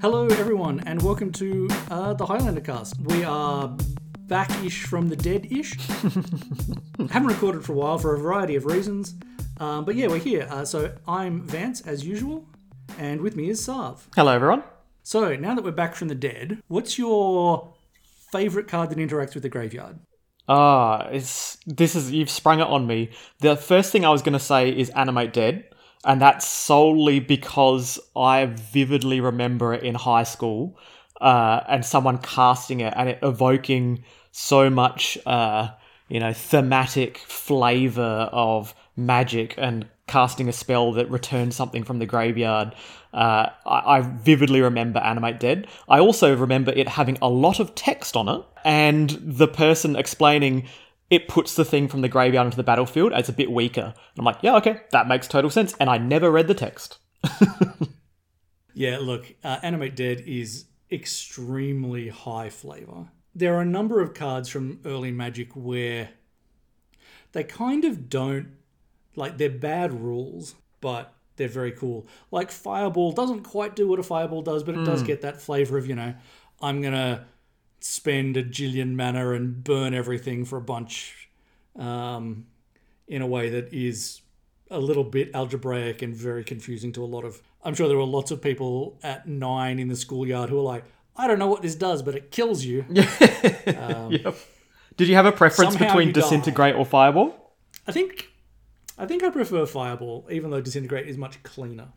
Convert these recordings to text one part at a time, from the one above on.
Hello, everyone, and welcome to uh, the Highlander cast. We are back ish from the dead ish. Haven't recorded for a while for a variety of reasons. Um, but yeah, we're here. Uh, so I'm Vance, as usual, and with me is Sav. Hello, everyone. So now that we're back from the dead, what's your favourite card that interacts with the graveyard? Ah, it's this is you've sprung it on me. The first thing I was going to say is animate dead, and that's solely because I vividly remember it in high school, uh, and someone casting it and it evoking so much, uh, you know, thematic flavor of magic and casting a spell that returns something from the graveyard. Uh, I, I vividly remember Animate Dead. I also remember it having a lot of text on it, and the person explaining it puts the thing from the graveyard into the battlefield as a bit weaker. And I'm like, yeah, okay, that makes total sense. And I never read the text. Yeah, look, uh, Animate Dead is extremely high flavor. There are a number of cards from early Magic where they kind of don't, like, they're bad rules, but they're very cool. Like, Fireball doesn't quite do what a Fireball does, but it does get that flavor of, you know, I'm going to spend a jillion mana and burn everything for a bunch um, in a way that is a little bit algebraic and very confusing to a lot of. I'm sure there were lots of people at nine in the schoolyard who were like, I don't know what this does, but it kills you. Yep. Did you have a preference between you die. Disintegrate or Fireball? I think, I think I prefer Fireball, even though Disintegrate is much cleaner.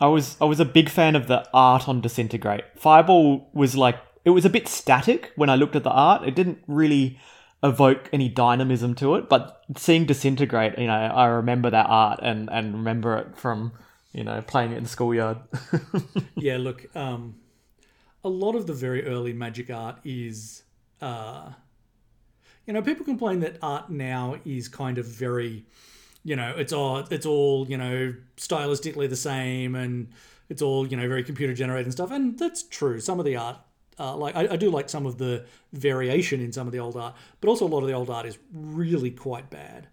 I was I was a big fan of the art on Disintegrate. Fireball was like it was a bit static when I looked at the art. It didn't really evoke any dynamism to it, but seeing Disintegrate, you know, I remember that art and and remember it from you know playing it in the schoolyard. yeah, look, um, a lot of the very early magic art is, uh, you know, people complain that art now is kind of very, you know, it's all it's all you know stylistically the same and it's all you know very computer generated and stuff, and that's true. Some of the art. Uh, like I, I do like some of the variation in some of the old art, but also a lot of the old art is really quite bad.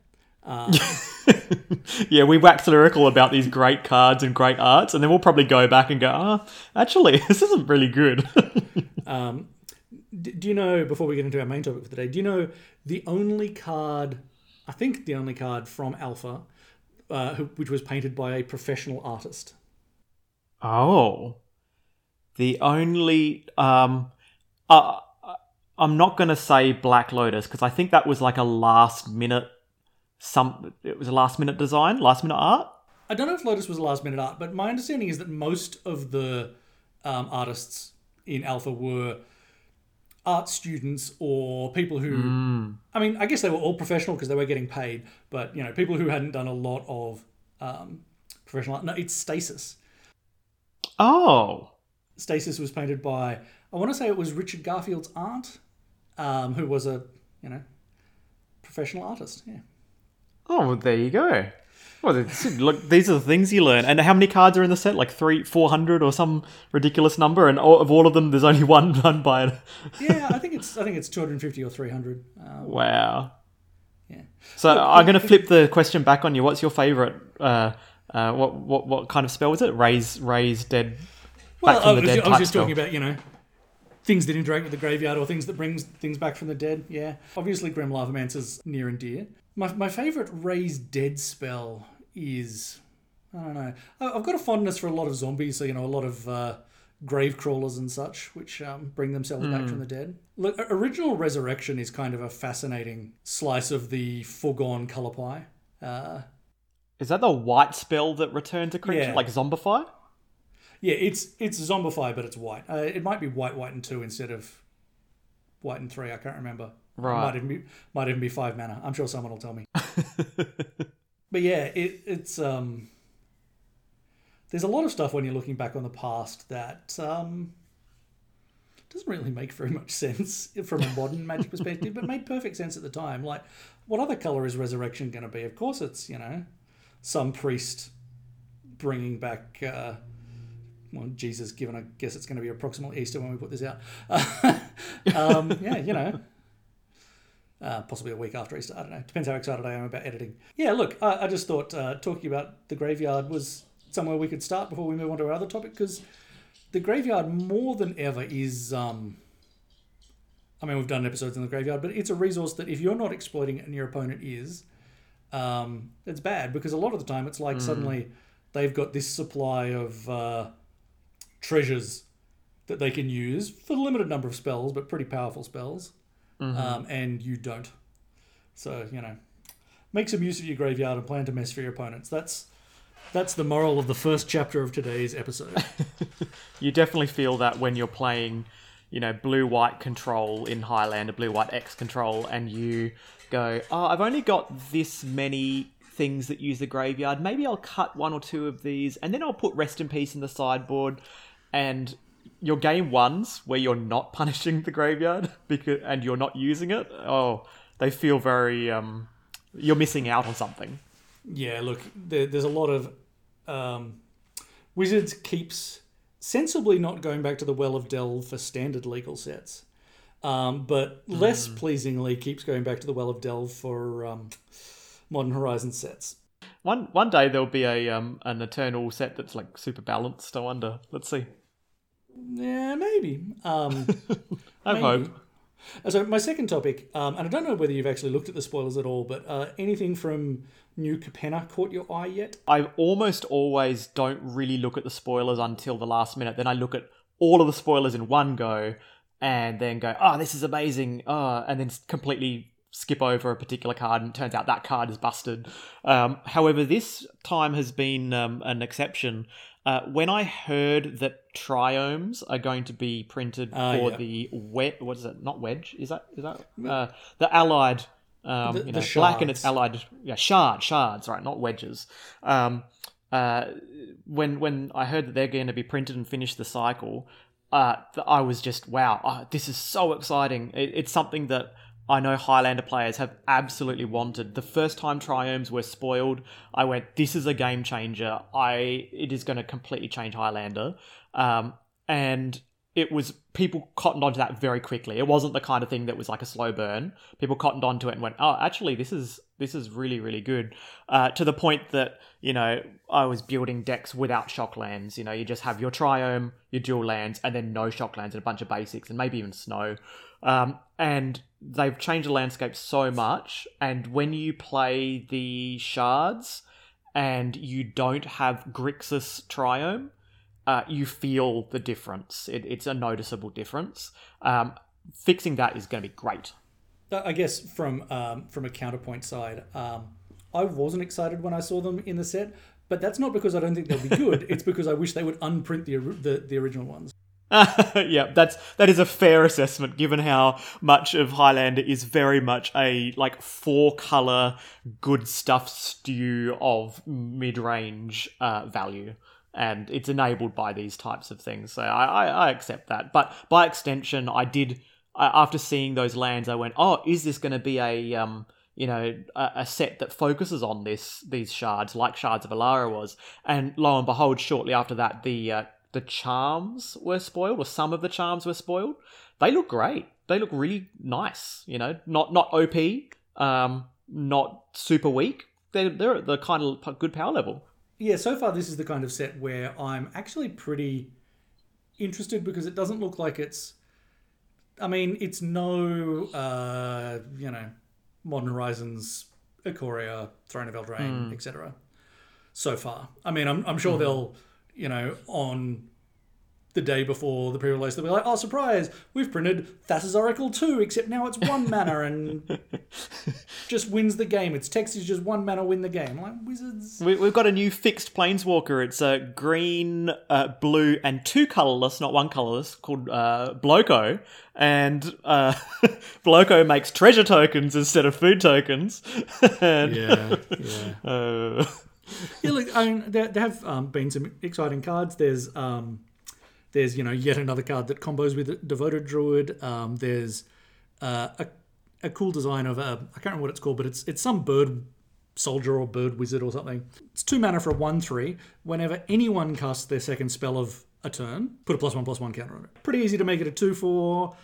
yeah, we wax lyrical about these great cards and great arts, and then we'll probably go back and go, ah, actually, this isn't really good. D- do you know before we get into our main topic for today do you know the only card i think the only card from alpha uh, who, which was painted by a professional artist Oh, the only um, uh, I'm not gonna say Black Lotus because I think that was like a last minute some. It was a last minute design, last minute art. i don't know if lotus was a last minute art but my understanding is that most of the um, artists in alpha were art students or people who i mean i guess they were all professional because they were getting paid but you know people who hadn't done a lot of um, professional art no it's stasis Oh, Stasis was painted by I want to say it was Richard Garfield's aunt, um, who was a you know professional artist. Yeah, oh, well, there you go. Well, look, these are the things you learn. And how many cards are in the set? Like three, four hundred, or some ridiculous number. And all, of all of them, there's only one done by it. yeah. I think it's I think it's two hundred and fifty or three hundred. Um, Wow. yeah. So I'm going to flip the question back on you. What's your favorite? Uh, uh, what what what kind of spell was it? Raise raise dead. Well, from I was, dead I was just talking about you know things that interact with the graveyard or things that brings things back from the dead. Yeah, obviously Grim Lavamancer's near and dear. My my favorite raise dead spell is I don't know. I've got a fondness for a lot of zombies, so you know a lot of uh, grave crawlers and such, which um, bring themselves back from the dead. Look, original resurrection is kind of a fascinating slice of the foregone color pie. Uh, Is that the white spell that returns a creature Yeah. like zombify? Yeah, it's it's zombify, but it's white. Uh, it might be white, white, and two instead of white and three. I can't remember. Right. Might even be might even be five mana. I'm sure someone will tell me. but yeah, it, it's um. There's a lot of stuff when you're looking back on the past that um. Doesn't really make very much sense from a modern magic perspective, but made perfect sense at the time. Like, what other color is resurrection going to be? Of course, it's you know, some priest bringing back uh, well, Jesus, given I guess it's going to be approximately Easter when we put this out. um, yeah, you know, uh, possibly a week after Easter. I don't know. Depends how excited I am about editing. Yeah, look, I, I just thought uh, talking about the graveyard was somewhere we could start before we move on to our other topic? Because the graveyard more than ever is. Um, I mean, we've done episodes in the graveyard, but it's a resource that if you're not exploiting it and your opponent is, um, it's bad because a lot of the time it's like suddenly they've got this supply of uh, treasures that they can use for a limited number of spells, but pretty powerful spells, um, and you don't. So you know, make some use of your graveyard and plan to mess for your opponents. That's that's the moral of the first chapter of today's episode. You definitely feel that when you're playing, you know, blue white control in Highlander, blue white X control, and you go, oh, I've only got this many things that use the graveyard. Maybe I'll cut one or two of these, and then I'll put rest in peace in the sideboard. And your game ones where you're not punishing the graveyard because and you're not using it. Oh, they feel very um, you're missing out on something. Yeah, look, there, there's a lot of um, Wizards keeps sensibly not going back to the Well of Delve for standard legal sets, um, but less pleasingly keeps going back to the Well of Delve for um, Modern Horizon sets. One one day there'll be a um an eternal set that's like super balanced. I wonder. Let's see. Yeah, maybe. Um, I hope. Uh, So my second topic, um, and I don't know whether you've actually looked at the spoilers at all, but uh, anything from New Capenna caught your eye yet? I almost always don't really look at the spoilers until the last minute. Then I look at all of the spoilers in one go, and then go, "Oh, this is amazing!" Oh, and then completely skip over a particular card, and it turns out that card is busted. Um, however, this time has been um, an exception. Uh, when I heard that triomes are going to be printed Ah, for yeah. the wed, what is it? Not wedge? Is that is that uh, the allied? Um, The- you know, black and its allied, yeah, shard, shards, right? Not wedges. Um, uh, when when I heard that they're going to be printed and finish the cycle, uh, I was just wow, oh, this is so exciting. It, it's something that I know Highlander players have absolutely wanted. The first time triomes were spoiled, I went, "This is a game changer. I it is going to completely change Highlander." Um, and it was people cottoned onto that very quickly. It wasn't the kind of thing that was like a slow burn. People cottoned onto it and went, "Oh, actually, this is this is really really good." Uh, to the point that you know I was building decks without shock lands. You know, you just have your triome, your dual lands, and then no shock lands and a bunch of basics and maybe even snow. Um, and they've changed the landscape so much. And when you play the shards and you don't have Grixis triome, uh, you feel the difference. It, it's a noticeable difference. Um, fixing that is going to be great. I guess from um, from a counterpoint side, um, I wasn't excited when I saw them in the set, but that's not because I don't think they'll be good. it's because I wish they would unprint the the, the original ones. yeah, that's that is a fair assessment given how much of Highlander is very much a like four color good stuff stew of mid range uh, value. And it's enabled by these types of things, so I, I, I accept that. But by extension, I did uh, after seeing those lands, I went, "Oh, is this going to be a um, you know, a, a set that focuses on this these shards, like Shards of Alara was?" And lo and behold, shortly after that, the uh, the charms were spoiled, or some of the charms were spoiled. They look great. They look really nice. You know, not not OP, um, not super weak. They're they're at the kind of good power level. Yeah, so far this is the kind of set where I'm actually pretty interested because it doesn't look like it's. I mean, it's no, uh, you know, Modern Horizons, Ikoria, Throne of Eldraine, etc. So far, I mean, I'm, I'm sure they'll, you know, on the day before the pre-release, they'll be like, "Oh, surprise! We've printed Thassa's Oracle too, except now it's one mana and just wins the game. Its text is just one mana, win the game." Like wizards. We, we've got a new fixed planeswalker. It's a green, uh, blue, and two colorless, not one colorless, called uh, Bloco. And uh, Bloco makes treasure tokens instead of food tokens. and, Yeah, yeah. Yeah, look, I mean, there, there have um, been some exciting cards. There's, um, there's you know, yet another card that combos with Devoted Druid. Um, there's uh, a, a cool design of a, I can't remember what it's called, but it's it's some bird soldier or bird wizard or something. It's two mana for a one three. Whenever anyone casts their second spell of a turn, put a plus one plus one counter on it. Pretty easy to make it a two four.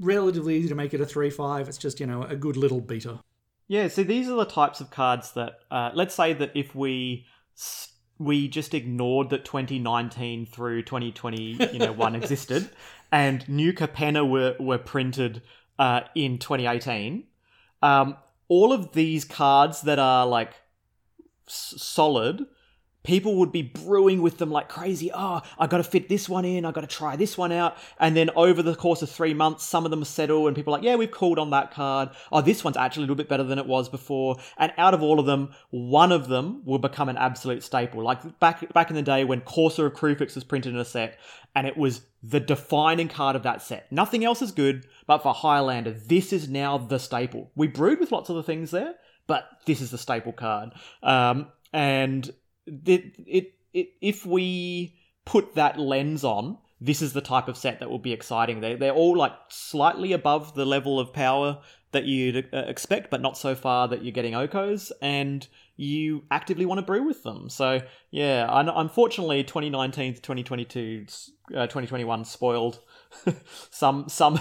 Relatively easy to make it a three five. It's just you know a good little beater. Yeah, so these are the types of cards that, uh, let's say that if we we just ignored that 2019 through 2020, you know, one existed, and New Capenna were were printed uh, in 2018. Um, all of these cards that are like s- solid people would be brewing with them like crazy. Oh, I got to fit this one in. I got to try this one out. And then over the course of three months, some of them settle, and people are like, yeah, we've called on that card. Oh, this one's actually a little bit better than it was before. And out of all of them, one of them will become an absolute staple. Like back back in the day when Courser of Kruphix was printed in a set, and it was the defining card of that set. Nothing else is good, but for Highlander, this is now the staple. We brewed with lots of the things there, but this is the staple card. Um, and it, it, it, if we put that lens on, this is the type of set that will be exciting. They, they're all like slightly above the level of power that you'd uh, expect, but not so far that you're getting Okos, and you actively want to brew with them. So, yeah, unfortunately, 2019 to 2022, uh, 2021 spoiled some some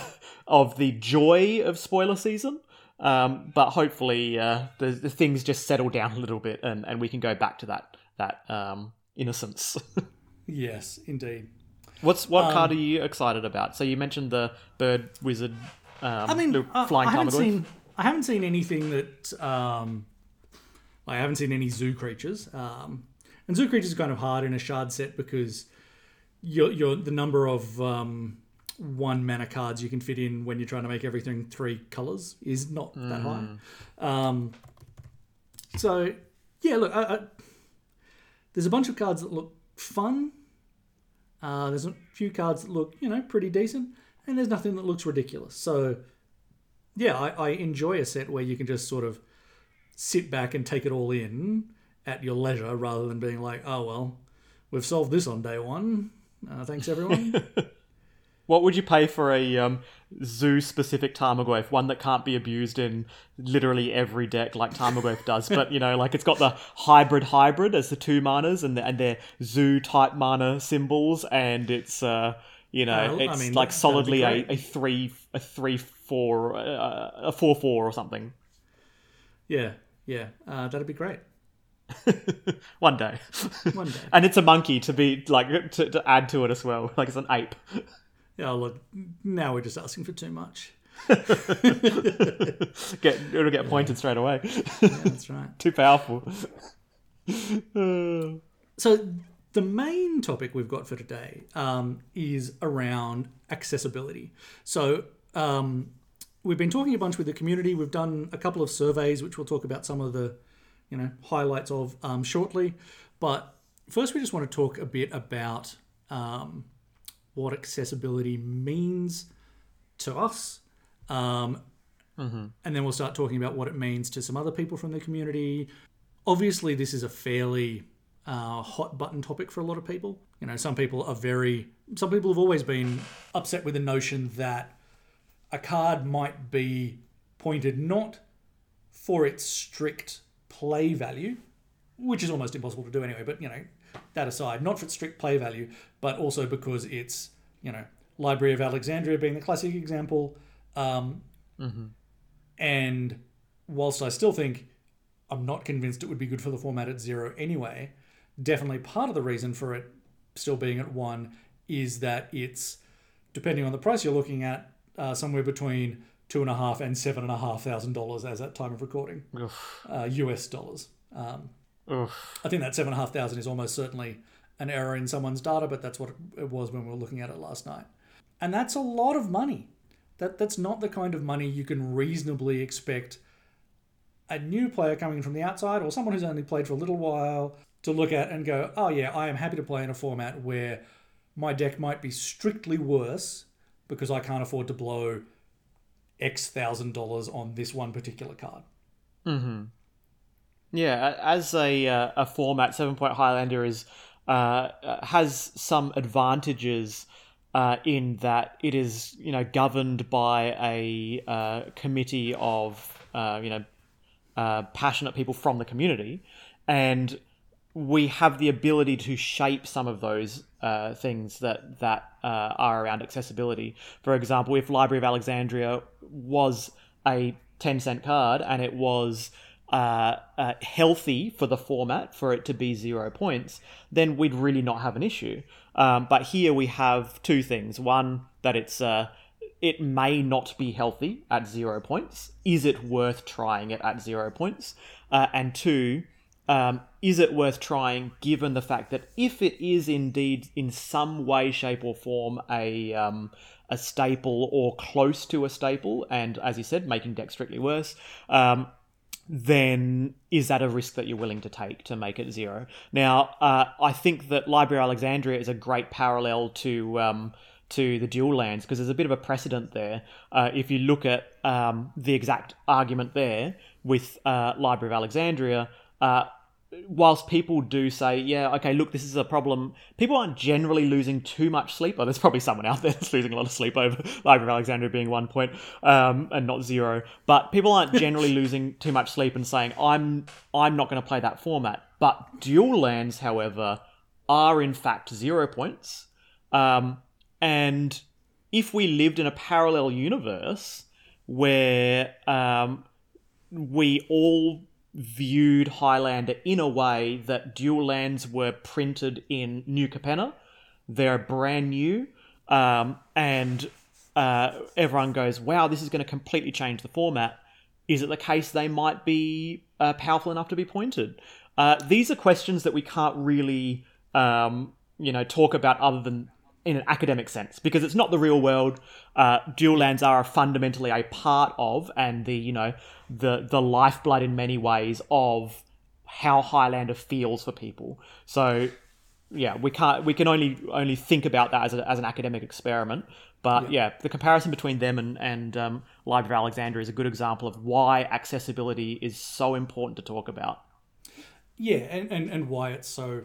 of the joy of spoiler season. Um, but hopefully, uh, the, the things just settle down a little bit, and, and we can go back to that that um, innocence. yes, indeed. What's what um, card are you excited about? So you mentioned the bird wizard. Um, I mean, uh, flying I haven't seen. I haven't seen anything that. Um, I haven't seen any zoo creatures. Um, and zoo creatures are kind of hard in a shard set because you're, you're the number of um, one mana cards you can fit in when you're trying to make everything three colors is not mm. that high. Hmm. Um, so yeah, look, I, there's a bunch of cards that look fun. Uh, there's a few cards that look, you know, pretty decent, and there's nothing that looks ridiculous. So, yeah, I, I enjoy a set where you can just sort of sit back and take it all in at your leisure, rather than being like, oh well, we've solved this on day one. Uh, thanks everyone. What would you pay for a um, zoo specific Tarmogoyf, one that can't be abused in literally every deck like Tarmogoyf does? but you know, like it's got the hybrid hybrid as the two manas and the, and their zoo type mana symbols, and it's uh, you know, well, it's I mean, like solidly a, a three a three four uh, a four four or something. Yeah, yeah, uh, that'd be great. One day. One day. and it's a monkey to be like to, to add to it as well. Like it's an ape. Yeah, look, now we're just asking for too much. get it'll get pointed straight away. Yeah, that's right. Too powerful. so the main topic we've got for today um, is around accessibility. So um, we've been talking a bunch with the community. We've done a couple of surveys, which we'll talk about some of the you know highlights of um, shortly. But first, we just want to talk a bit about um, what accessibility means to us. Um, mm-hmm. And then we'll start talking about what it means to some other people from the community. Obviously, this is a fairly uh, hot button topic for a lot of people. You know, some people are very, some people have always been upset with the notion that a card might be pointed not for its strict play value, which is almost impossible to do anyway, but you know, that aside, not for its strict play value, but also because it's, you know, Library of Alexandria being the classic example. Um, mm-hmm. And whilst I still think I'm not convinced it would be good for the format at zero anyway, definitely part of the reason for it still being at one is that it's, depending on the price you're looking at, uh, somewhere between two and a half and seven and a half thousand dollars as at time of recording, uh, US dollars. Um, Oof. I think that seven and a half thousand is almost certainly an error in someone's data, but that's what it was when we were looking at it last night. And that's a lot of money. That that's not the kind of money you can reasonably expect a new player coming from the outside or someone who's only played for a little while to look at and go, "Oh yeah, I am happy to play in a format where my deck might be strictly worse because I can't afford to blow X thousand dollars on this one particular card." Mm-hmm. Yeah, as a uh, a format, Seven Point Highlander is uh, has some advantages uh, in that it is you know governed by a uh, committee of uh, you know uh, passionate people from the community, and we have the ability to shape some of those things that that are around accessibility. For example, if Library of Alexandria was a ten cent card and it was uh, uh, healthy for the format for it to be zero points, then we'd really not have an issue. Um, but here we have two things: one that it's uh, it may not be healthy at zero points. Is it worth trying it at zero points? Uh, and two, um, is it worth trying given the fact that if it is indeed in some way, shape, or form a um, a staple or close to a staple, and as you said, making deck strictly worse, um, then is that a risk that you're willing to take to make it zero? Now, uh, I think that Library Alexandria is a great parallel to um, to the dual lands because there's a bit of a precedent there. Uh, if you look at um, the exact argument there with uh, Library of Alexandria, uh, whilst people do say, yeah, okay, look, this is a problem, people aren't generally losing too much sleep. Oh, there's probably someone out there that's losing a lot of sleep over Library of Alexandria being one point um, and not zero. But people aren't generally losing too much sleep and saying, I'm I'm not going to play that format. But dual lands, however, are in fact zero points. Um, and if we lived in a parallel universe where um, we all viewed Highlander in a way that dual lands were printed in New Capenna. They're brand new, um, and uh, everyone goes, "Wow, this is going to completely change the format." Is it the case they might be uh, powerful enough to be pointed? Uh, these are questions that we can't really, um, you know, talk about other than in an academic sense because it's not the real world. Uh, dual lands are fundamentally a part of and the you know the the lifeblood in many ways of how Highlander feels for people. So yeah, we can't we can only only think about that as, a, as an academic experiment. But yeah. yeah the comparison between them and and um, Library of Alexandria is a good example of why accessibility is so important to talk about. Yeah, and, and, and why it's so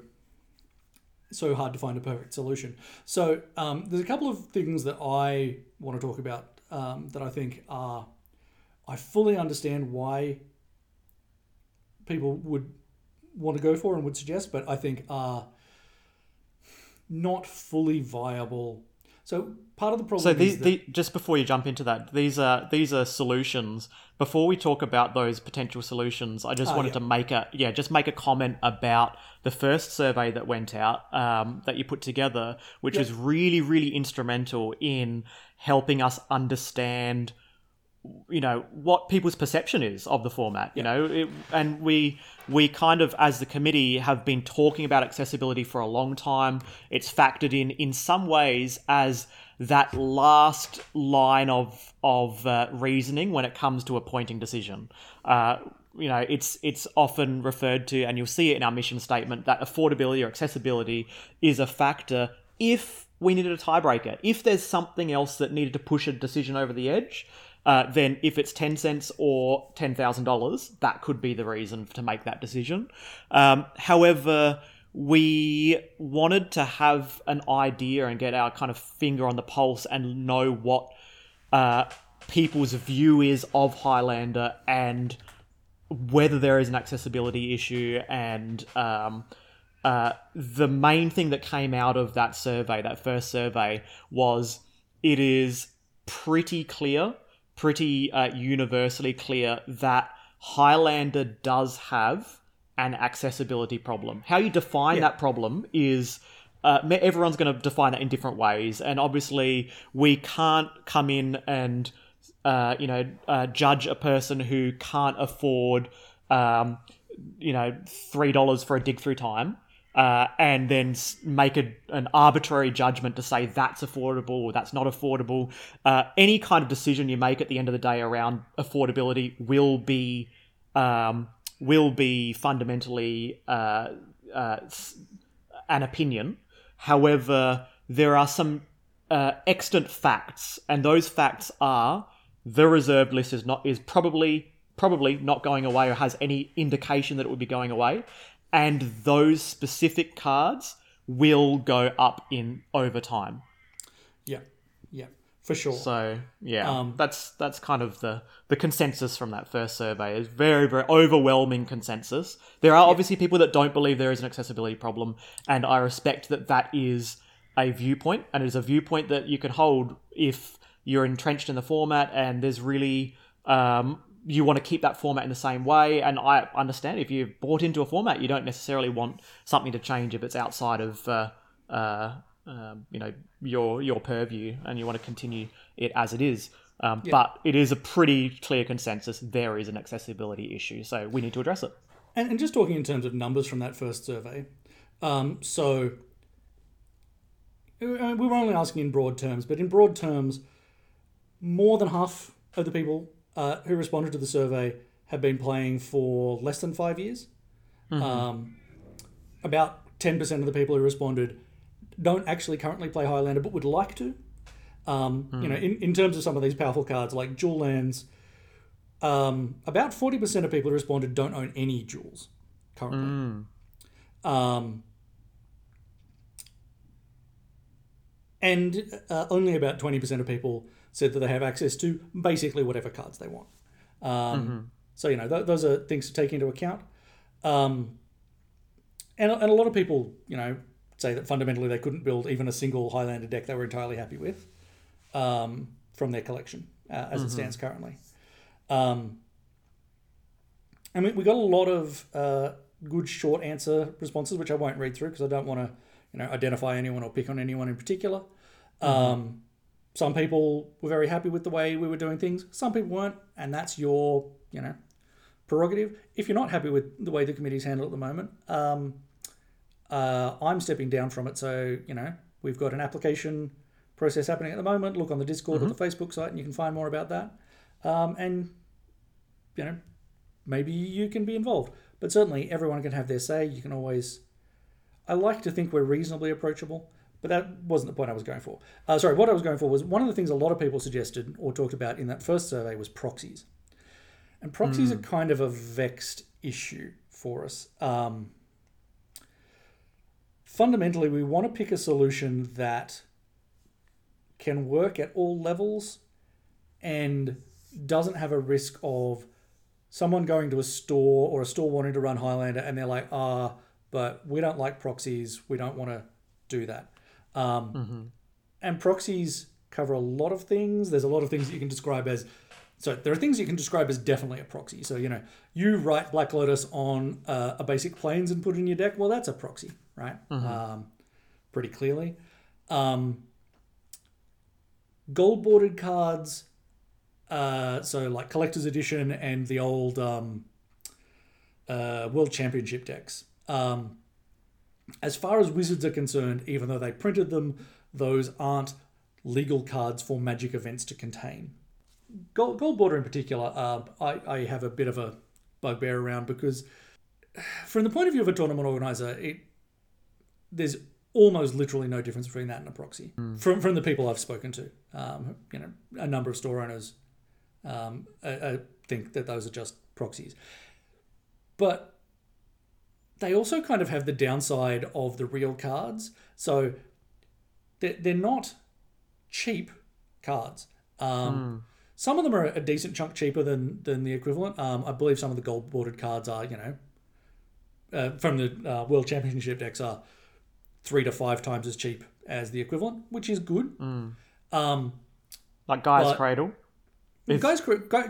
so hard to find a perfect solution. So um, there's a couple of things that I want to talk about um, that I think are I fully understand why people would want to go for and would suggest, but I think are not fully viable so part of the problem. So these, that... the, just before you jump into that, these are these are solutions. Before we talk about those potential solutions, I just ah, wanted yeah. to make a yeah, just make a comment about the first survey that went out um, that you put together, which was really really instrumental in helping us understand you know what people's perception is of the format you know? It, and we we kind of as the committee have been talking about accessibility for a long time. It's factored in in some ways as that last line of of uh, reasoning when it comes to a pointing decision. Uh, you know it's it's often referred to and you'll see it in our mission statement that affordability or accessibility is a factor if we needed a tiebreaker. If there's something else that needed to push a decision over the edge uh, then if it's 10 cents or $10,000, that could be the reason to make that decision. Um, however, we wanted to have an idea and get our kind of finger on the pulse and know what uh, people's view is of Highlander and whether there is an accessibility issue. And um, uh, the main thing that came out of that survey, that first survey, was it is pretty clear pretty uh, universally clear that Highlander does have an accessibility problem. How you define yeah. that problem is uh, everyone's going to define that in different ways, and obviously we can't come in and uh, you know uh, judge a person who can't afford um, you know three dollars for a dig through time uh, and then make a, an arbitrary judgment to say that's affordable or that's not affordable. Uh, any kind of decision you make at the end of the day around affordability will be um, will be fundamentally uh, uh an opinion. However, there are some uh, extant facts, and those facts are the reserved list is not is probably probably not going away or has any indication that it would be going away and those specific cards will go up in over time. Yeah, yeah, for sure. So yeah, um, that's that's kind of the the consensus from that first survey is very very overwhelming consensus. There are yeah. obviously people that don't believe there is an accessibility problem, and I respect that that is a viewpoint, and it is a viewpoint that you can hold if you're entrenched in the format and there's really um, you want to keep that format in the same way. And I understand if you've bought into a format, you don't necessarily want something to change if it's outside of uh, uh, um, you know your your purview, and you want to continue it as it is. Um, But it is a pretty clear consensus there is an accessibility issue, so we need to address it. And, and just talking in terms of numbers from that first survey, um, so uh, we were only asking in broad terms, but in broad terms, more than half of the people uh, who responded to the survey have been playing for less than five years. Um, about 10% of the people who responded don't actually currently play Highlander but would like to. Um, You know, in, in terms of some of these powerful cards like Dual Lands, um, about 40% of people who responded don't own any duals currently. Um, and uh, only about 20% of people said that they have access to basically whatever cards they want. Um, So, you know, th- those are things to take into account. Um, and, and a lot of people, you know, say that fundamentally they couldn't build even a single Highlander deck they were entirely happy with um, from their collection uh, as it stands currently. Um, and we, we got a lot of uh, good short answer responses, which I won't read through because I don't want to, you know, identify anyone or pick on anyone in particular. Um, some people were very happy with the way we were doing things. Some people weren't, and that's your, you know, prerogative. If you're not happy with the way the committee's handled at the moment, um, uh, I'm stepping down from it. So you know, we've got an application process happening at the moment. Look on the Discord or the Facebook site, and you can find more about that. Um, and you know, maybe you can be involved. But certainly, everyone can have their say. You can always. I like to think we're reasonably approachable, but that wasn't the point I was going for. Uh, sorry, what I was going for was one of the things a lot of people suggested or talked about in that first survey was proxies. And proxies are kind of a vexed issue for us. Um, fundamentally, we want to pick a solution that can work at all levels and doesn't have a risk of someone going to a store or a store wanting to run Highlander and they're like, ah, but we don't like proxies. We don't want to do that. Um, And proxies cover a lot of things. There's a lot of things that you can describe as. So there are things you can describe as definitely a proxy. So you know, you write Black Lotus on uh, a basic planes and put it in your deck. Well, that's a proxy, right? Um, pretty clearly. Um, gold bordered cards, uh, so like collector's edition and the old um, uh, World Championship decks. Um, as far as wizards are concerned, even though they printed them, those aren't legal cards for magic events to contain. Gold, gold border in particular, uh, I, I have a bit of a bugbear around because, from the point of view of a tournament organizer, it there's almost literally no difference between that and a proxy. From from the people I've spoken to, um, you know, a number of store owners um, I, I think that those are just proxies, but they also kind of have the downside of the real cards. So they're, they're not cheap cards. Um, Some of them are a decent chunk cheaper than than the equivalent. Um, I believe some of the gold bordered cards are, you know, uh, from the uh, World Championship decks are three to five times as cheap as the equivalent, which is good. Um, Like Gaea's But- Cradle. Gaea's,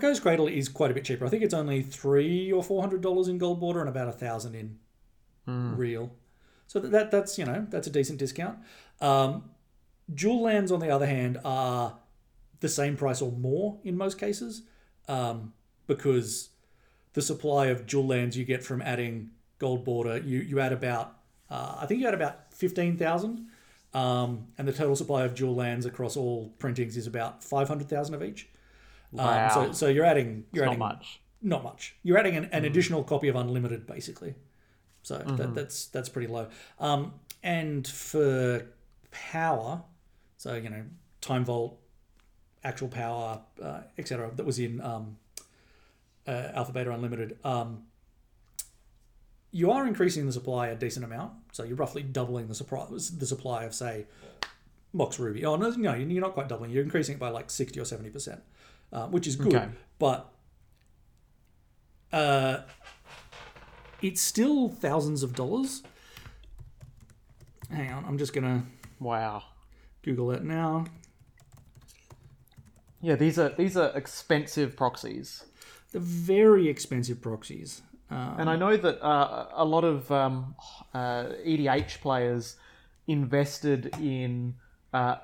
Gaea's Cradle is quite a bit cheaper. I think it's only three or four hundred dollars in gold border and about a thousand in real. So that, that that's you know that's a decent discount. Um, Dual lands on the other hand are the same price or more in most cases um, because the supply of dual lands you get from adding gold border you you add about uh, I think you add about fifteen thousand. Um, and the total supply of dual lands across all printings is about five hundred thousand of each. Wow. Um, so, so you're adding you're Not adding much. not much. You're adding an, an additional copy of Unlimited, basically. So that, that's that's pretty low. Um, and for power, so you know, time vault, actual power, uh, etc. That was in um, uh, Alpha Beta Unlimited. Um, you are increasing the supply a decent amount, so you're roughly doubling the supply the supply of say Mox Ruby. Oh no, no, you're not quite doubling. You're increasing it by like sixty or seventy percent, uh, which is good. Okay. But uh, it's still thousands of dollars. Hang on, I'm just gonna Wow. Google it now. Yeah, these are these are expensive proxies. the very expensive proxies. Um, And I know that uh, a lot of um, uh, EDH players invested in uh,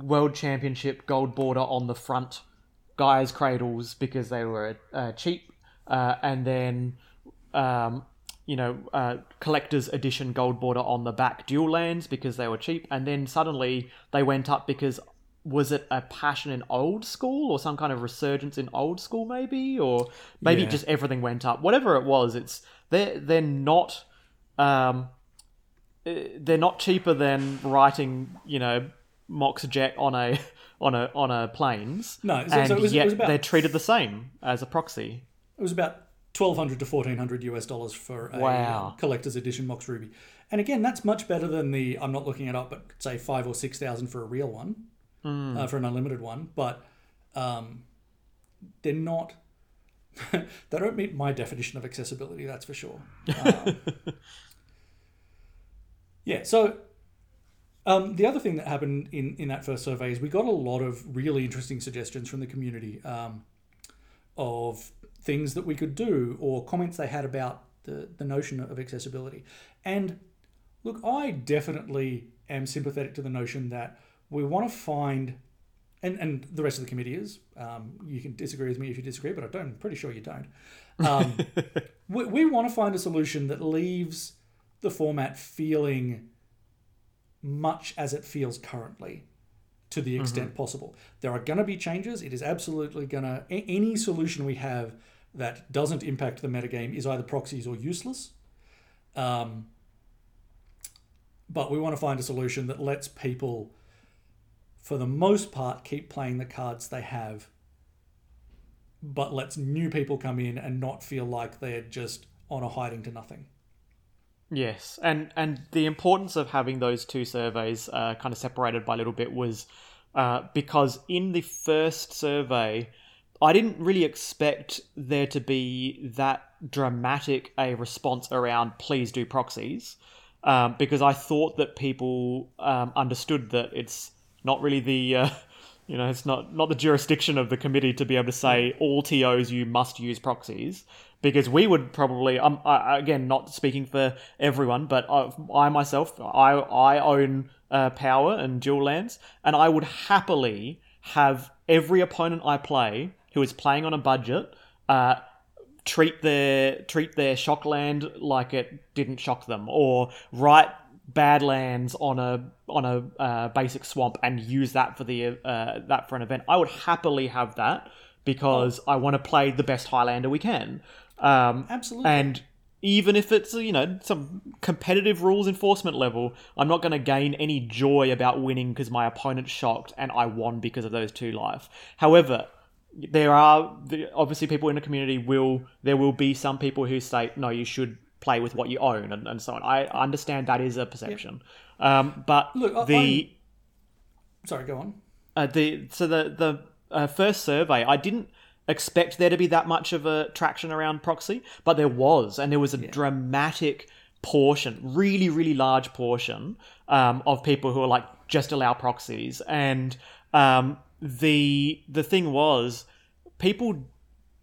World Championship gold border on the front Gaea's cradles because they were uh, cheap, uh, and then um, you know uh, collector's edition gold border on the back dual lands because they were cheap, and then suddenly they went up because was it a passion in old school or some kind of resurgence in old school maybe? Or maybe Yeah. just everything went up. Whatever it was it's they're they're not um eh, they're not cheaper than writing you know mox jet on a on a on a planes No, so- so and it was- it yet was about- they're treated the same as a proxy. It was about twelve hundred to fourteen hundred US dollars for a Wow. um, collector's edition Mox Ruby, and again, that's much better than the I'm not looking it up, but say five or six thousand for a real one, uh, for an unlimited one. But um, they're not. they don't meet my definition of accessibility. That's for sure. Um, yeah. So um, the other thing that happened in, in that first survey is we got a lot of really interesting suggestions from the community um, of things that we could do or comments they had about the, the notion of accessibility. And look, I definitely am sympathetic to the notion that we want to find, and, and the rest of the committee is, um, you can disagree with me if you disagree, but I don't, I'm pretty sure you don't. Um, we, we want to find a solution that leaves the format feeling much as it feels currently to the extent possible. There are going to be changes. It is absolutely going to any solution we have that doesn't impact the metagame is either proxies or useless. Um, but we want to find a solution that lets people, for the most part, keep playing the cards they have, but lets new people come in and not feel like they're just on a hiding to nothing. Yes, and and the importance of having those two surveys uh, kind of separated by a little bit was uh, because in the first survey, I didn't really expect there to be that dramatic a response around please do proxies, um, because I thought that people um, understood that it's not really the uh, you know it's not not the jurisdiction of the committee to be able to say all tos you must use proxies because we would probably um I, again not speaking for everyone but I, I myself I I own uh, power and dual lands and I would happily have every opponent I play who is playing on a budget uh, treat their treat their shock land like it didn't shock them or write bad lands on a on a uh, basic swamp and use that for the uh, that for an event. I would happily have that because i want to play the best highlander we can. Um, Absolutely. and even if it's you know some competitive rules enforcement level i'm not going to gain any joy about winning because my opponent shocked and i won because of those two life. However there are the- obviously people in the community will there will be some people who say no you should play with what you own and, and so on. I understand that is a perception. Um, but Look, the Sorry, go on. uh, the so the the uh, first survey, I didn't expect there to be that much of a traction around proxy, but there was, and there was a dramatic portion, really really large portion um, of people who are like just allow proxies, and um, the the thing was people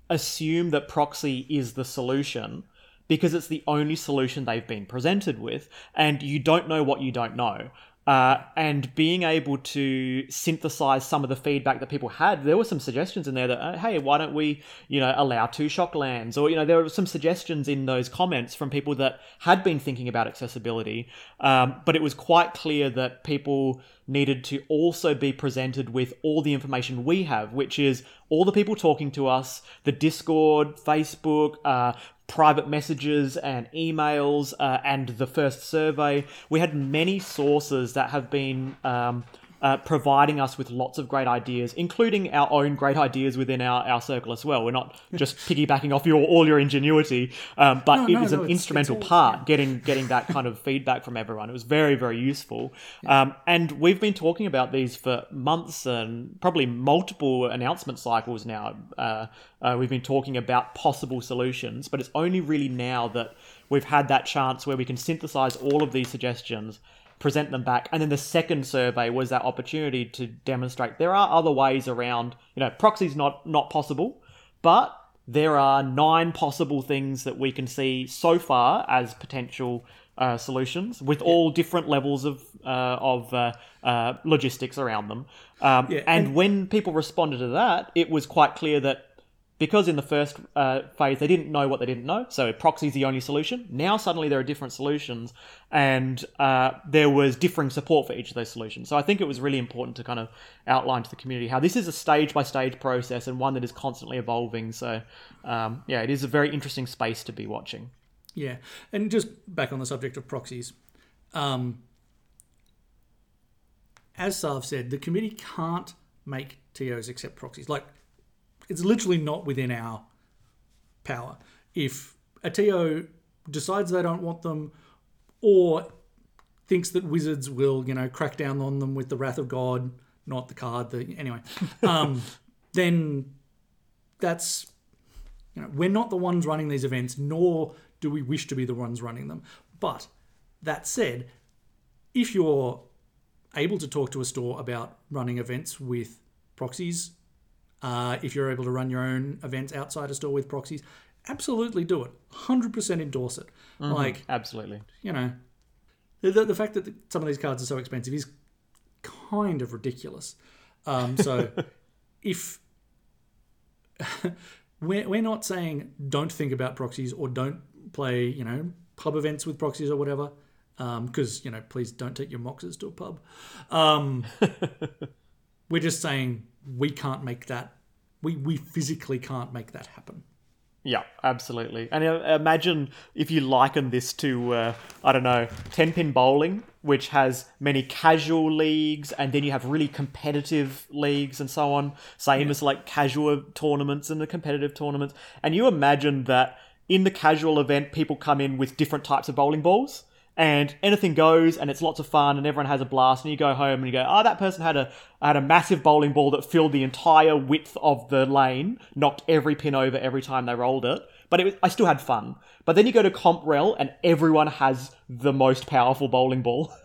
assume that proxy is the solution because it's the only solution they've been presented with, and you don't know what you don't know. Uh, and being able to synthesize some of the feedback that people had, there were some suggestions in there that, uh, hey, why don't we, you know, allow two shock lands? Or, you know, there were some suggestions in those comments from people that had been thinking about accessibility. Um, but it was quite clear that people needed to also be presented with all the information we have, which is all the people talking to us, the Discord, Facebook, uh, private messages and emails, uh, and the first survey. We had many sources that have been. Um, uh, providing us with lots of great ideas, including our own great ideas within our, our circle as well. We're not just piggybacking off your all your ingenuity, um, but No, it no, was no, an it's- instrumental it's all- part getting getting that kind of feedback from everyone. It was very very useful, um, and we've been talking about these for months and probably multiple announcement cycles now. Uh, uh, we've been talking about possible solutions, but it's only really now that we've had that chance where we can synthesize all of these suggestions present them back and then the second survey was that opportunity to demonstrate there are other ways around you know proxy's not not possible but there are nine possible things that we can see so far as potential uh, solutions, with all different levels of uh, of uh, uh, logistics around them. Um, Yeah, and, and- when people responded to that, it was quite clear that because in the first uh, phase they didn't know what they didn't know, so proxy is the only solution. Now suddenly there are different solutions, and uh, there was differing support for each of those solutions. So I think it was really important to kind of outline to the community how this is a stage by stage process and one that is constantly evolving. So um, yeah, it is a very interesting space to be watching. Yeah, and just back on the subject of proxies, um, as Sav said, the committee can't make TOs accept proxies. Like, it's literally not within our power. If a TO decides they don't want them, or thinks that wizards will, you know, crack down on them with the wrath of God, not the card. The anyway, um, then that's you know, we're not the ones running these events, nor do we wish to be the ones running them. But that said, if you're able to talk to a store about running events with proxies, uh, if you're able to run your own events outside a store with proxies, absolutely do it. 100% endorse it. Like, Absolutely. you know, the, the, fact that the, some of these cards are so expensive is kind of ridiculous. Um, so if we're, we're not saying don't think about proxies or don't play, you know, pub events with proxies or whatever, because, you know, please don't take your moxes to a pub. Um, we're just saying we can't make that, we, we physically can't make that happen. Yeah, absolutely. And imagine if you liken this to, uh, I don't know, 10 pin bowling, which has many casual leagues, and then you have really competitive leagues and so on, same as like casual tournaments and the competitive tournaments. And you imagine that in the casual event, people come in with different types of bowling balls. And anything goes, and it's lots of fun, and everyone has a blast. And you go home and you go, "Oh, that person had a had a massive bowling ball that filled the entire width of the lane, knocked every pin over every time they rolled it." But it was, I still had fun. But then you go to Comp Rel, and everyone has the most powerful bowling ball.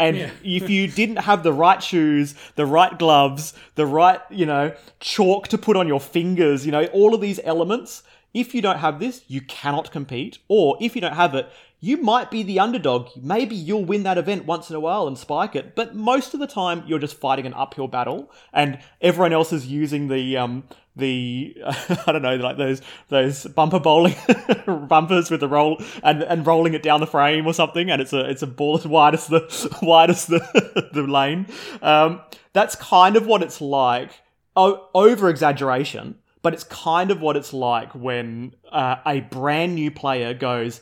And Yeah. if you didn't have the right shoes, the right gloves, the right, you know, chalk to put on your fingers, you know, all of these elements, if you don't have this, you cannot compete. Or if you don't have it, you might be the underdog. Maybe you'll win that event once in a while and spike it, but most of the time you're just fighting an uphill battle, and everyone else is using the um the I don't know like those those bumper bowling bumpers with the roll and and rolling it down the frame or something, and it's a it's a ball as wide as the wide as the the lane. Um, that's kind of what it's like. O- over exaggeration, but it's kind of what it's like when uh, a brand new player goes,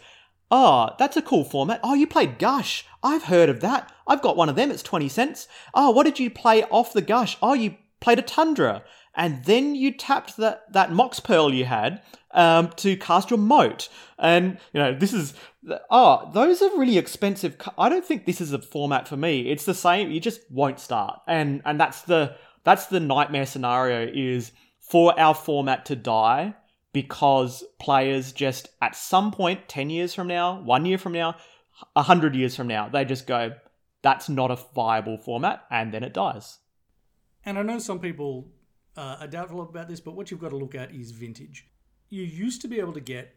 Oh, that's a cool format. Oh, you played Gush. I've heard of that. I've got one of them. It's 20 cents. Oh, what did you play off the Gush? Oh, you played a Tundra. And then you tapped that, that Mox Pearl you had um, to cast your moat. And, you know, this is. Oh, those are really expensive. I don't think this is a format for me. It's the same. You just won't start. And and that's the that's the nightmare scenario is for our format to die because players just at some point 10 years from now 1 year from now 100 years from now they just go that's not a viable format and then it dies And I know some people uh, are doubtful about this, but what you've got to look at is vintage. You used to be able to get,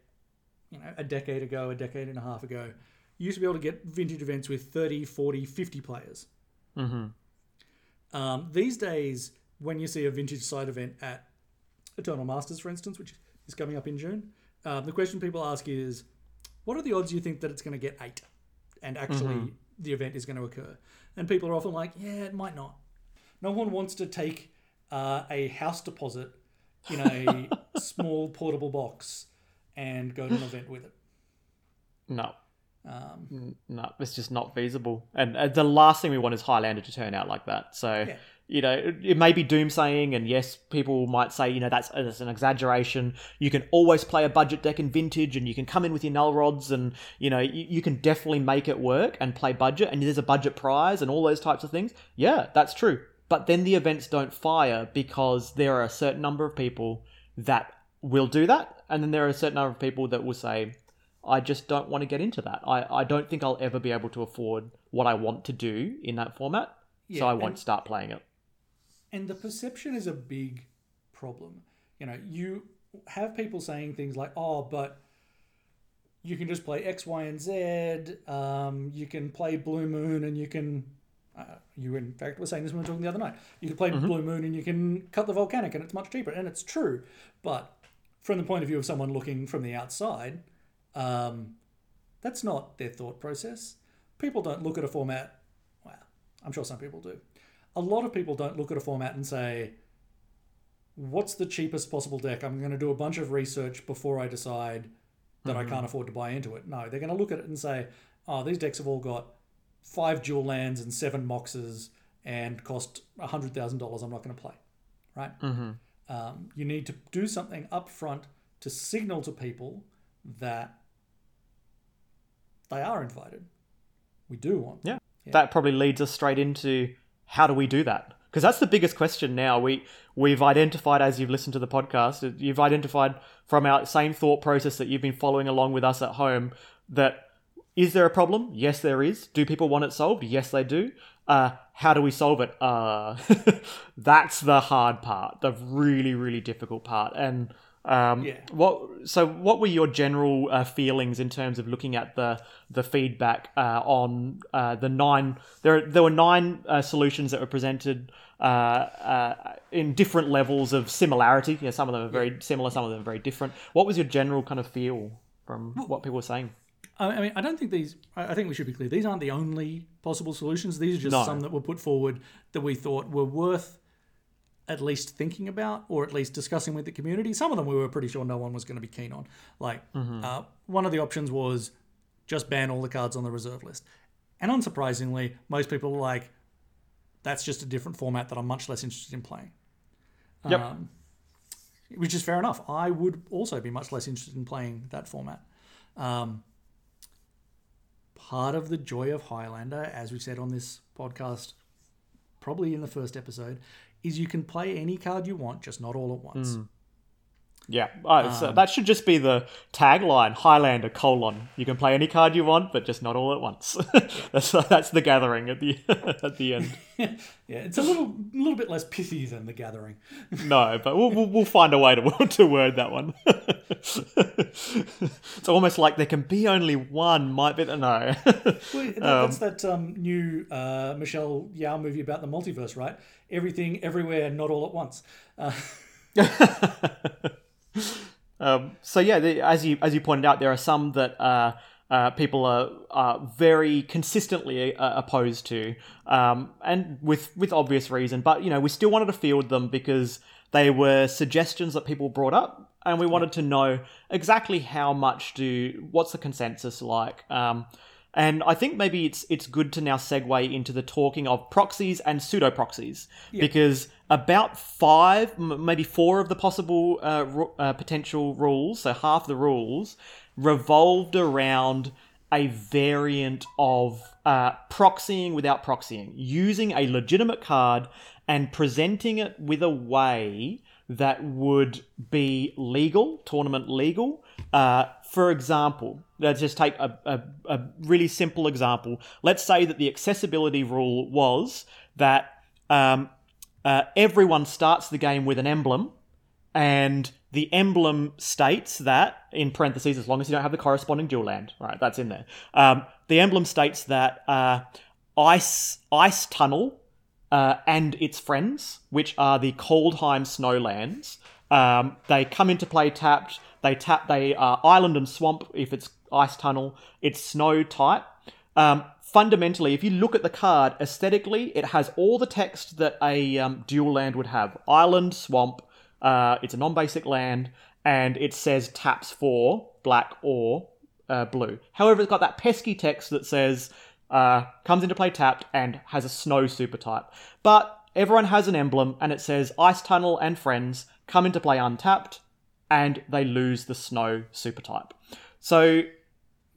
you know, a decade ago, a decade and a half ago, you used to be able to get vintage events with 30, 40, 50 players. mm-hmm. Um, these days, when you see a vintage side event at Eternal Masters, for instance, which is coming up in June, um, the question people ask is, what are the odds you think that it's going to get eight and actually the event is going to occur? And people are often like, yeah, it might not. No one wants to take uh, a house deposit in a small portable box and go to an event with it. no Um, no it's just not feasible and uh, the last thing we want is highlander to turn out like that so Yeah. You know it, it may be doomsaying and yes people might say you know that's, that's an exaggeration. You can always play a budget deck in vintage and you can come in with your null rods and you know you, you can definitely make it work and play budget and there's a budget prize and all those types of things. Yeah that's true. But then the events don't fire because there are a certain number of people that will do that. And then there are a certain number of people that will say I just don't want to get into that. I, I don't think I'll ever be able to afford what I want to do in that format, Yeah, so I won't start playing it. And the perception is a big problem. You know, you have people saying things like, "Oh, but you can just play X, Y, and Z. Um, you can play Blue Moon, and you can." Uh, you in fact were saying this when we were talking the other night. You can play Blue Moon, and you can cut the volcanic, and it's much cheaper, and it's true. But from the point of view of someone looking from the outside, um, that's not their thought process. People don't look at a format. Well, I'm sure some people do. A lot of people don't look at a format and say, what's the cheapest possible deck? I'm going to do a bunch of research before I decide that I can't afford to buy into it. No, they're going to look at it and say, oh, these decks have all got five dual lands and seven moxes and cost $100,000. I'm not going to play. Right? Um, you need to do something up front to signal to people that they are invited. We do want them. Yeah. That probably leads us straight into how do we do that? Because that's the biggest question now. We we've identified as you've listened to the podcast, you've identified from our same thought process that you've been following along with us at home that is there a problem? Yes, there is. Do people want it solved? Yes, they do. Uh, how do we solve it? Uh, that's the hard part, the really, really difficult part. And um, Yeah. what? So, what were your general uh, feelings in terms of looking at the the feedback uh, on uh, the nine? There, there were nine uh, solutions that were presented uh, uh, in different levels of similarity. Yeah, some of them are very similar, some of them are very different. What was your general kind of feel from what people were saying? I I mean, I don't think these. I I think we should be clear. These aren't the only possible solutions. These are just No. some that were put forward that we thought were worth at least thinking about, or at least discussing with the community. Some of them we were pretty sure no one was going to be keen on. Like uh, one of the options was just ban all the cards on the reserve list, and unsurprisingly, most people were like, "That's just a different format that I'm much less interested in playing." Yep. Um, which is fair enough. I would also be much less interested in playing that format. Um, part of the joy of Highlander, as we said on this podcast, probably in the first episode, is you can play any card you want, just not all at once. Hmm. Yeah, uh, so that should just be the tagline: Highlander colon. You can play any card you want, but just not all at once. that's that's the gathering at the at the end. Yeah, it's a little little bit less pithy than the Gathering. No, but we'll, we'll, we'll find a way to to word that one. it's almost like there can be only one. Might be no. Well, that, that's that um, new uh, Michelle Yeoh movie about the multiverse, right? Everything, everywhere, not all at once. Uh, Um, so yeah, the, as you as you pointed out, there are some that uh, uh, people are, are very consistently uh, opposed to, um, and with with obvious reason. But you know, we still wanted to field them because they were suggestions that people brought up, and we wanted to know exactly how much do what's the consensus like. Um, and I think maybe it's it's good to now segue into the talking of proxies and pseudo proxies because about five, maybe four of the possible uh, uh, potential rules, so half the rules, revolved around a variant of uh, proxying without proxying, using a legitimate card and presenting it with a way that would be legal, tournament legal. Uh, for example, let's just take a, a, a really simple example. Let's say that the accessibility rule was that um, uh, everyone starts the game with an emblem, and the emblem states that, in parentheses, as long as you don't have the corresponding dual land, right? That's in there. Um, the emblem states that uh, ice ice tunnel uh, and its friends, which are the Kaldheim Snowlands. Um, they come into play tapped. They tap. They are island and swamp if it's ice tunnel. It's snow type. Um, fundamentally, if you look at the card aesthetically, it has all the text that a um, dual land would have: island, swamp. Uh, it's a non-basic land, and it says taps for black or uh, blue. However, it's got that pesky text that says uh, comes into play tapped and has a snow super type. But everyone has an emblem, and it says Ice Tunnel and friends come into play untapped, and they lose the snow super type. So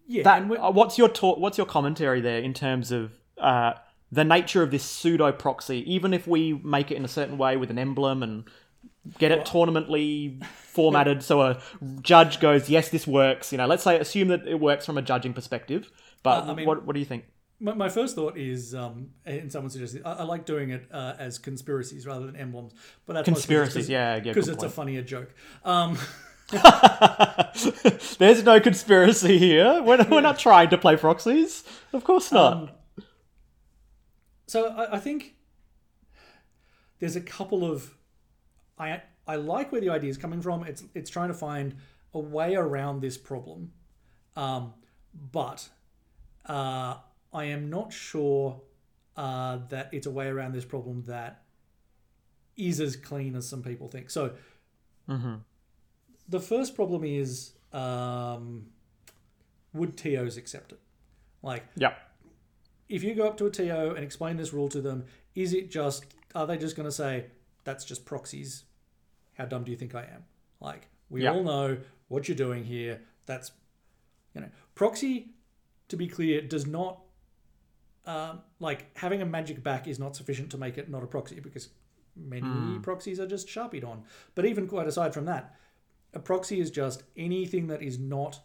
yeah, that uh, what's your talk, what's your commentary there in terms of uh, the nature of this pseudo proxy? Even if we make it in a certain way with an emblem and get it tournamentally formatted, so a judge goes, "Yes, this works." You know, let's say assume that it works from a judging perspective. But Uh, I mean- what what do you think? my, my first thought is, um, and someone suggested, I, I like doing it uh, as conspiracies rather than emblems. But that's Conspiracies, yeah, yeah, because it's a funnier joke. Um, There's no conspiracy here. We're, we're not trying to play proxies. Of course not. Um, so I, I think there's a couple of I I like where the idea is coming from. It's it's trying to find a way around this problem, um, but uh, I am not sure uh, that it's a way around this problem that is as clean as some people think. So the first problem is um, would TOs accept it? Like yeah. if you go up to a TO and explain this rule to them, is it just are they just going to say that's just proxies? How dumb do you think I am? Like we Yeah. all know what you're doing here. That's you know proxy. To be clear, does not um, like having a magic back is not sufficient to make it not a proxy because many proxies are just sharpied on. But even quite aside from that, a proxy is just anything that is not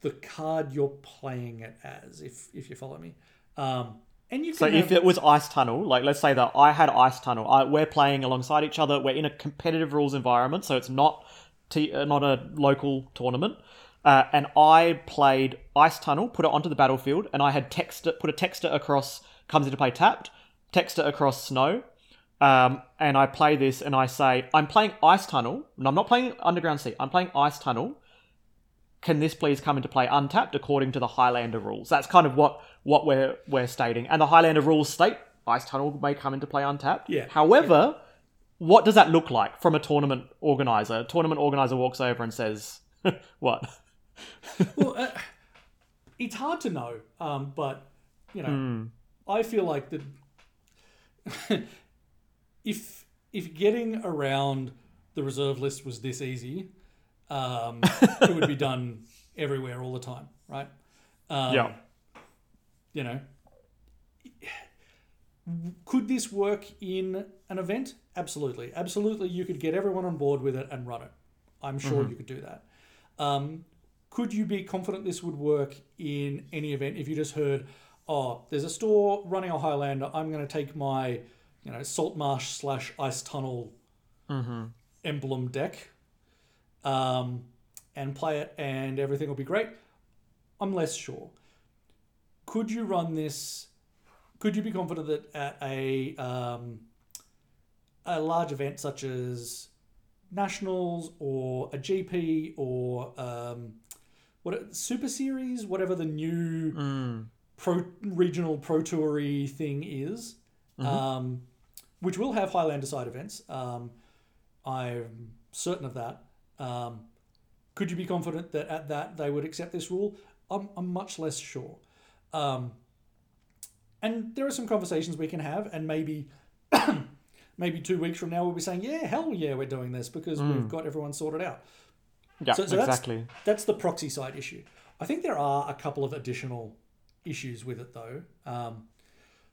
the card you're playing it as, if if you follow me. Um, and you can So have, if it was Ice Tunnel, like let's say that I had Ice Tunnel, I, we're playing alongside each other. We're in a competitive rules environment, so it's not t- uh, not a local tournament. Uh, and I played Ice Tunnel, put it onto the battlefield, and I had texter put a texter across comes into play tapped, texter across snow, um, and I play this and I say I'm playing Ice Tunnel, and I'm not playing Underground Sea. I'm playing Ice Tunnel. Can this please come into play untapped according to the Highlander rules? That's kind of what what we're we're stating, and the Highlander rules state Ice Tunnel may come into play untapped. Yeah. However, what does that look like from a tournament organizer? A tournament organizer walks over and says, "What?" well, uh, it's hard to know, um, but you know, I feel like the if if getting around the reserve list was this easy, um, it would be done everywhere all the time, right? Um, yeah. you know could this work in an event? Absolutely. Absolutely you could get everyone on board with it and run it. I'm sure you could do that. Um, could you be confident this would work in any event? If you just heard oh there's a store running a highlander. I'm going to take my you know salt marsh slash ice tunnel emblem deck. Um, and play it and everything will be great. I'm less sure. Could you run this? Could you be confident that at a um, a large event such as nationals or a GP or um, what Super Series, whatever the new pro regional pro toury thing is, um, which will have Highlander side events. Um, I'm certain of that. Um, could you be confident that at that they would accept this rule? I'm, I'm much less sure. Um, and there are some conversations we can have, and maybe maybe two weeks from now we'll be saying, "Yeah, hell yeah, we're doing this because we've got everyone sorted out." Yeah, So- so that's- exactly. That's the proxy side issue. I think there are a couple of additional issues with it, though. Um,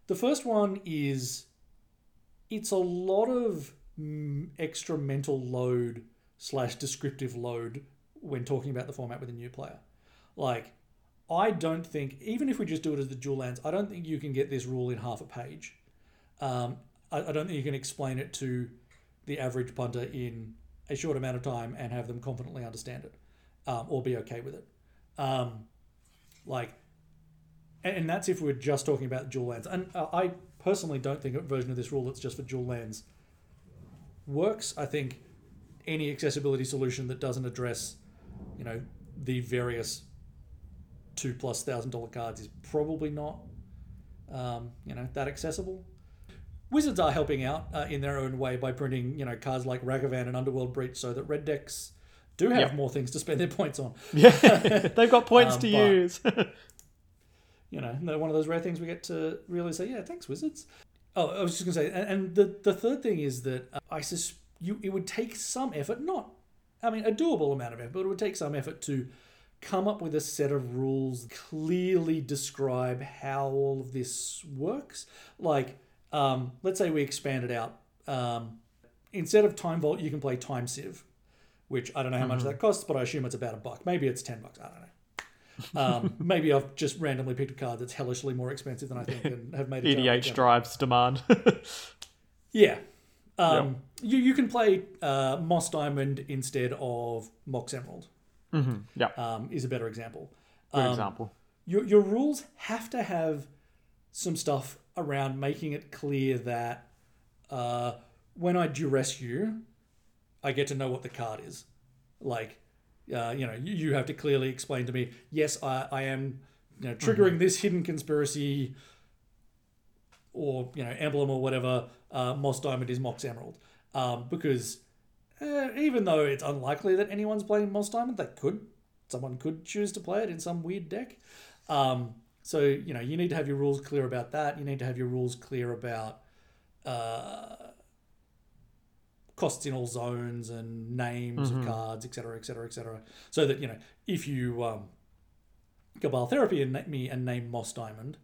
the first one is it's a lot of mm, extra mental load slash descriptive load when talking about the format with a new player. Like, I don't think, even if we just do it as the dual lands, I don't think you can get this rule in half a page. Um, I, I don't think you can explain it to the average punter in a short amount of time and have them confidently understand it um, or be okay with it. Um, like, and, and that's if we're just talking about dual lands. And uh, I personally don't think a version of this rule that's just for dual lands works. I think any accessibility solution that doesn't address, you know, the various two plus thousand dollar cards is probably not, um, you know, that accessible. Wizards are helping out uh, in their own way by printing, you know, cards like Ragavan and Underworld Breach, so that red decks do have Yep. more things to spend their points on. Yeah, they've got points Um, to use. you know, one of those rare things we get to really say, yeah, thanks, Wizards. Oh, I was just gonna say, and, the the third thing is that uh, I sus you it would take some effort, not, I mean, a doable amount of effort, but it would take some effort to come up with a set of rules clearly describe how all of this works. Like, um, let's say we expand it out. Um, instead of Time Vault, you can play Time Sieve, which I don't know how much that costs, but I assume it's about a buck. Maybe it's ten bucks. I don't know. Um, maybe I've just randomly picked a card that's hellishly more expensive than I think and have made it. EDH drives demand. Yeah. Um, you, you can play uh, Moss Diamond instead of Mox Emerald, hmm Yeah, um, is a better example. good Um, example. your, your rules have to have some stuff around making it clear that uh, when I duress you, I get to know what the card is. Like, uh, you know, you, you have to clearly explain to me, yes, I, I am you know, triggering this hidden conspiracy or, you know, emblem or whatever. Uh, Moss Diamond is Mox Emerald. Um, because uh, even though it's unlikely that anyone's playing Moss Diamond, they could. Someone could choose to play it in some weird deck. Um, so you know you need to have your rules clear about that. You need to have your rules clear about uh, costs in all zones and names of cards, etc., etc., etc. So that you know if you um, Cabal Therapy and me and name Moss Diamond,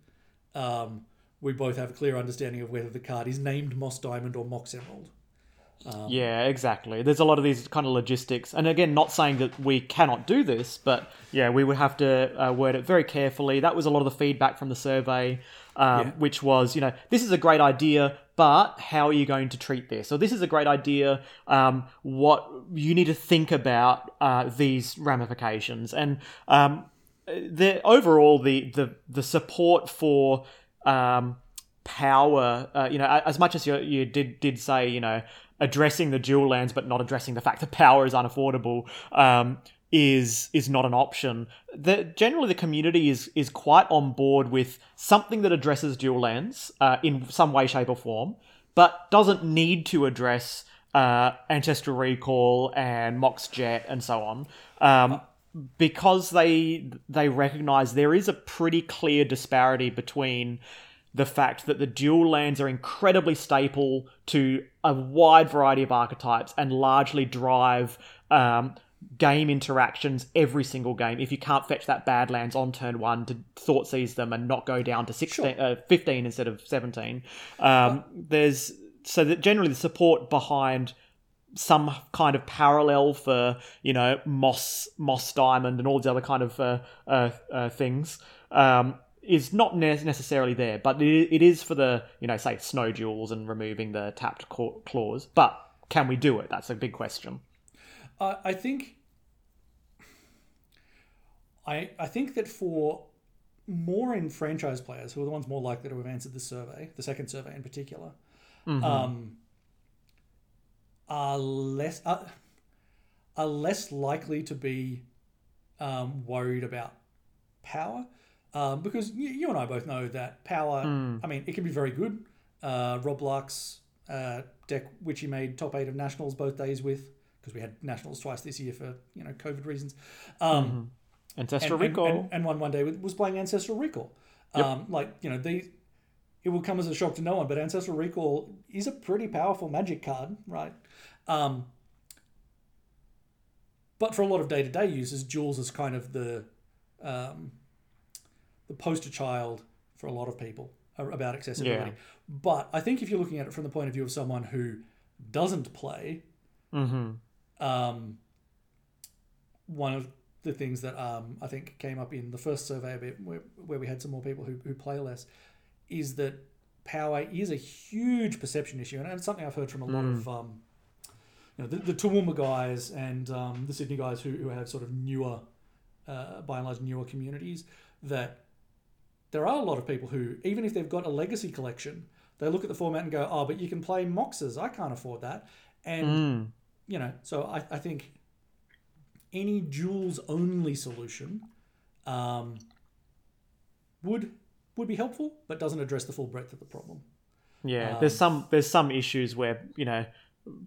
um, we both have a clear understanding of whether the card is named Moss Diamond or Mox Emerald. Yeah, exactly. There's a lot of these kind of logistics, and again, not saying that we cannot do this, but yeah, we would have to uh, word it very carefully. That was a lot of the feedback from the survey, um, Yeah. which was, you know, this is a great idea, but how are you going to treat this? So this is a great idea. Um, what you need to think about uh, these ramifications, and um, the overall the the the support for um, power. Uh, you know, as much as you you did did say, you know, addressing the dual lands, but not addressing the fact that power is unaffordable. Um, is is not an option. The generally the community is is quite on board with something that addresses dual lands uh, in some way, shape, or form, but doesn't need to address uh, ancestral recall and Mox Jet and so on. Um, because they they recognize there is a pretty clear disparity between the fact that the dual lands are incredibly staple to a wide variety of archetypes and largely drive um, game interactions every single game. If you can't fetch that Badlands on turn one to Thoughtseize them and not go down to 16, uh, 15 instead of 17, um, there's so that generally the support behind some kind of parallel for you know moss moss diamond and all the other kind of uh, uh, uh, things um, is not ne- necessarily there but it, it is for the you know say snow duals and removing the tapped claw- claws but can we do it? That's a big question I I think I I think that for more in franchise players who are the ones more likely to have answered the survey, the second survey in particular, um, are less are, are less likely to be um, worried about power um, because you, you and I both know that power. I mean, it can be very good. Uh, Rob Lark's uh, deck, which he made top eight of nationals both days with, because we had nationals twice this year for you know COVID reasons. Um, ancestral and, and- recall and, and one one day was playing Ancestral Recall. Um, like you know, they it will come as a shock to no one, but Ancestral Recall is a pretty powerful magic card, right? Um, but for a lot of day to day users, duals is kind of the um, the poster child for a lot of people about accessibility. Yeah. But I think if you're looking at it from the point of view of someone who doesn't play, hmm um, one of the things that um, I think came up in the first survey a bit, where, where we had some more people who, who play less, is that power is a huge perception issue, and it's something I've heard from a lot of um, you know the, the Toowoomba guys and um, the Sydney guys who, who have sort of newer, uh, by and large, newer communities. That there are a lot of people who, even if they've got a legacy collection, they look at the format and go, "Oh, but you can play Moxes. I can't afford that." And Mm. You know, so I, I think any duals only solution um, would would be helpful, but doesn't address the full breadth of the problem. Yeah, Um, there's some there's some issues where you know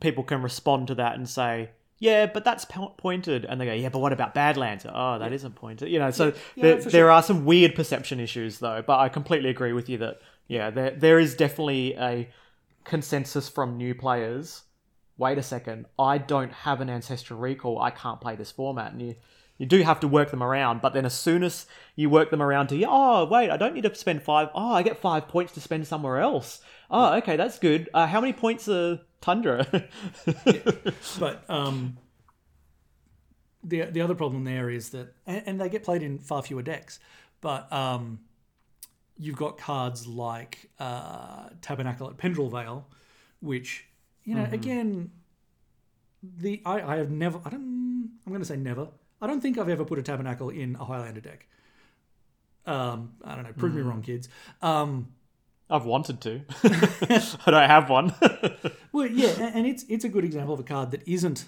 people can respond to that and say, yeah, but that's pointed, and they go, yeah, but what about Badlands? Oh, that not pointed. You know, so Yeah, there, for there are some weird perception issues though. But I completely agree with you that yeah, there there is definitely a consensus from new players. Wait a second, I don't have an ancestral recall. I can't play this format, and you. You do have to work them around, but then as soon as you work them around to, oh, wait, I don't need to spend five. Oh, I get five points to spend somewhere else. Oh, okay, that's good. Uh, how many points are Tundra? But um, the the other problem there is that, and, and they get played in far fewer decks, but um, you've got cards like uh, Tabernacle at Pendrell Vale, which you know again, the I, I have never I don't I'm going to say never I don't think I've ever put a Tabernacle in a Highlander deck. Um, I don't know. Prove me wrong, kids. Um, I've wanted to. I don't have one. Well, yeah, and it's it's a good example of a card that isn't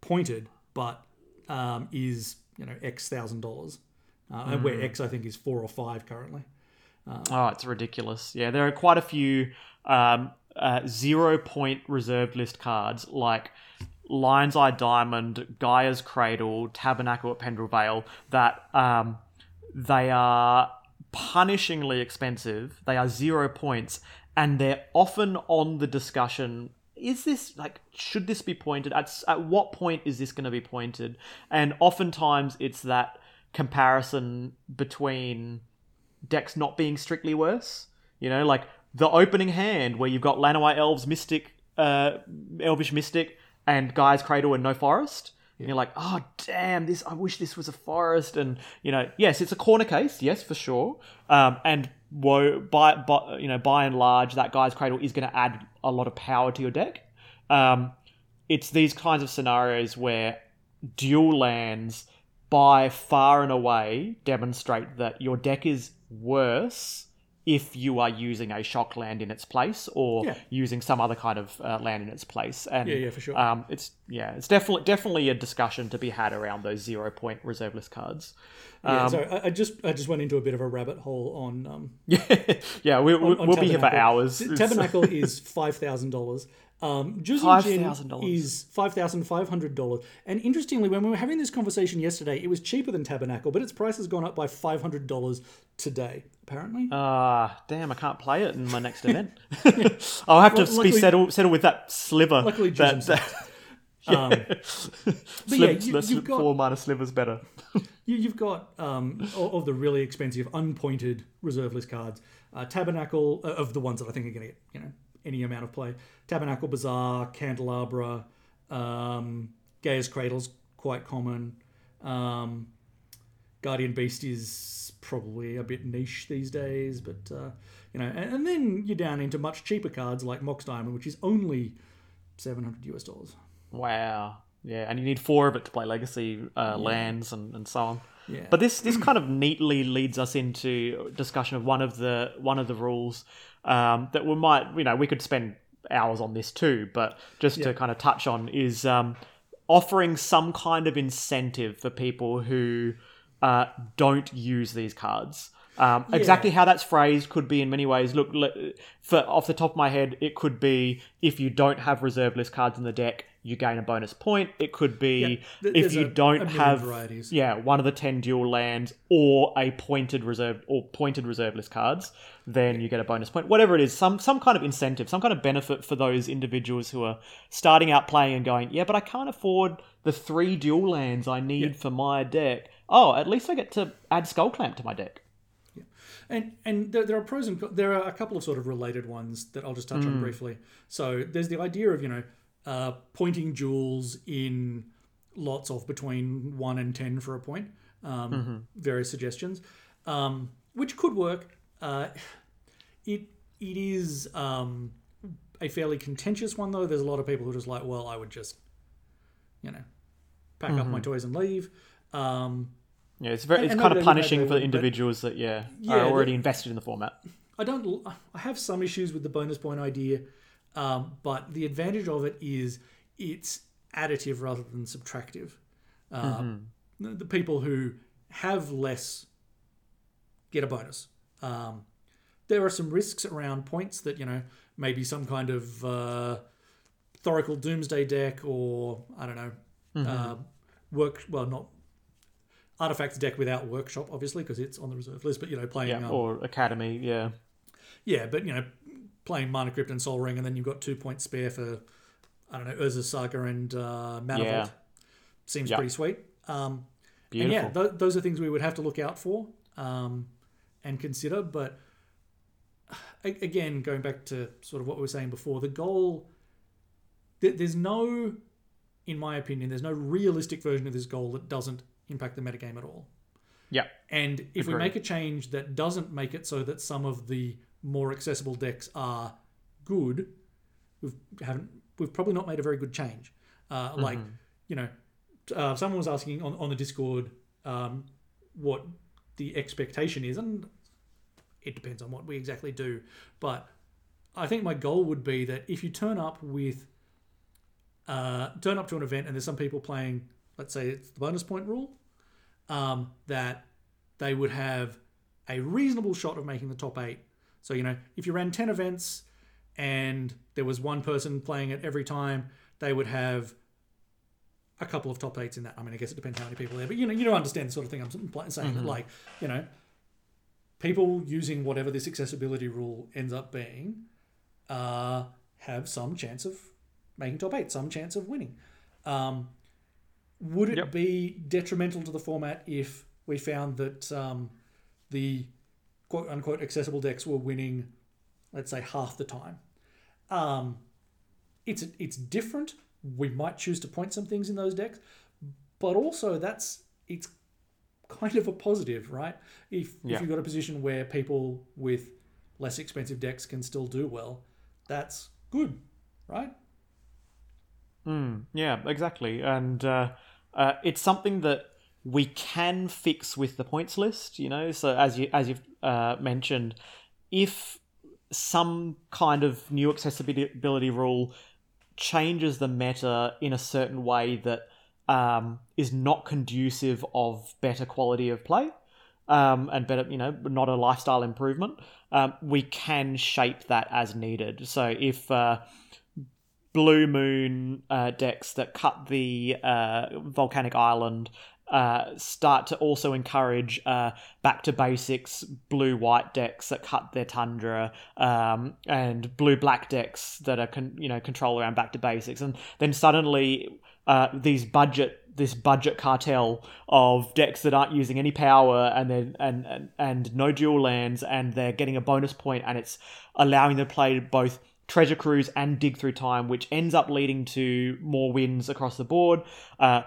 pointed, but um, is you know X thousand dollars, uh, where X I think is four or five currently. Oh, it's ridiculous. Yeah, there are quite a few um, uh, zero point reserved list cards like Lion's Eye Diamond, Gaea's Cradle, Tabernacle at Pendrell Vale that um, they are punishingly expensive. They are zero points, and they're often on the discussion. Is this like should this be pointed at? At what point is this going to be pointed? And oftentimes it's that comparison between decks not being strictly worse. You know, like the opening hand where you've got Llanowar Elves, Mystic, uh, Elvish Mystic, and Gaea's Cradle and no Forest. And you're like, oh damn, this! I wish this was a forest. And you know, yes, it's a corner case, yes, for sure. Um, and wo- by, by you know, by and large, that Gaea's Cradle is going to add a lot of power to your deck. Um, it's these kinds of scenarios where dual lands by far and away demonstrate that your deck is worse if you are using a shock land in its place or Yeah. using some other kind of uh, land in its place. And Yeah, yeah, for sure. Um, it's yeah, it's definitely definitely a discussion to be had around those zero point reserve list cards. Yeah, Um, so I, I just I just went into a bit of a rabbit hole on um, Yeah, yeah, we, on we'll be here for hours. Tabernacle is five thousand dollars. Um, Juzin $5,000. Is five thousand five hundred dollars. And interestingly, when we were having this conversation yesterday, it was cheaper than Tabernacle, but its price has gone up by five hundred dollars today. Apparently, Ah, damn! I can't play it in my next event. I'll have to Well, be luckily- settle settle with that sliver. luckily, that, that, um, Sliv- yeah, you, you've got- four minus slivers better. You, you've got um, of the really expensive unpointed reserve list cards. Uh, Tabernacle uh, of the ones that I think are going to get you know any amount of play. Tabernacle Bazaar, Candelabra, um, Gaea's Cradle's quite common. Um, Guardian Beast is probably a bit niche these days, but uh, you know, and, and then you're down into much cheaper cards like Mox Diamond, which is only seven hundred US dollars. Wow. Yeah, and you need four of it to play legacy uh, lands and, and so on. Yeah. But this this kind of neatly leads us into discussion of one of the one of the rules um, that we might you know we could spend hours on this too, but just to kind of touch on is um, offering some kind of incentive for people who uh, don't use these cards. Um, Exactly how that's phrased could be in many ways. Look, for off the top of my head, it could be if you don't have reserve list cards in the deck, you gain a bonus point. It could be th- if you a- don't a have varieties. yeah one of the ten dual lands or a pointed reserve or pointed reserve list cards, then you get a bonus point. Whatever it is, some some kind of incentive, some kind of benefit for those individuals who are starting out playing and going, yeah, but I can't afford the three dual lands I need for my deck. Oh, at least I get to add Skull Clamp to my deck. Yeah. And and there, there are pros and there are a couple of sort of related ones that I'll just touch on briefly. So there's the idea of you know uh, pointing duals in lots of between one and ten for a point. Um, Various suggestions, um, which could work. Uh, it it is um, a fairly contentious one though. There's a lot of people who are just like, well, I would just you know pack up my toys and leave. Um, Yeah, it's very it's and kind of punishing for but- individuals that yeah, Yeah, are already the- invested in the format. I don't. I have some issues with the bonus point idea, um, but the advantage of it is it's additive rather than subtractive. Uh, the, the people who have less get a bonus. Um, there are some risks around points that you know maybe some kind of uh, Thoracle Doomsday deck or I don't know uh, work. Well, not artifacts deck without workshop, obviously, because it's on the reserve list. But you know, playing Yeah, um, or Academy. Yeah, yeah, but you know, playing Mana Crypt and Sol Ring, and then you've got two points spare for I don't know Urza's Saga and uh, Mana Yeah. Seems Yeah. pretty sweet. Um, and yeah, th- those are things we would have to look out for um, and consider. But again, going back to sort of what we were saying before, the goal th- there's no in my opinion, there's no realistic version of this goal that doesn't impact the metagame at all. Yeah. And if we make a change that doesn't make it so that some of the more accessible decks are good, we've haven't we've probably not made a very good change. Uh, Like, you know, uh, someone was asking on, on the Discord um, what the expectation is, and it depends on what we exactly do. But I think my goal would be that if you turn up with uh, turn up to an event and there's some people playing, let's say it's the bonus point rule, um, that they would have a reasonable shot of making the top eight. So, you know, if you ran 10 events and there was one person playing it every time, they would have a couple of top eights in that. I mean, I guess it depends how many people there, but you know, you don't understand the sort of thing I'm saying. that, Like, you know, people using whatever this accessibility rule ends up being uh, have some chance of making top eight, some chance of winning. Um, would it Yep. be detrimental to the format if we found that um, the quote unquote accessible decks were winning, let's say, half the time? Um, it's it's different. We might choose to point some things in those decks, but also that's it's kind of a positive, right? If Yeah. if you've got a position where people with less expensive decks can still do well, that's good, right? Mm, yeah, exactly. And uh, uh, it's something that we can fix with the points list. You know, so as you as you've uh, mentioned, if some kind of new accessibility rule changes the meta in a certain way that um, is not conducive of better quality of play um, and better, you know, not a lifestyle improvement, um, we can shape that as needed. So if uh, Blue Moon uh, decks that cut the uh, volcanic island uh, start to also encourage uh, back to basics blue white decks that cut their tundra um, and blue black decks that are con- you know control around back to basics. And then suddenly uh, these budget this budget cartel of decks that aren't using any power and then and, and and no dual lands and they're getting a bonus point and it's allowing them to play both treasure cruise and dig through time which ends up leading to more wins across the board. Uh,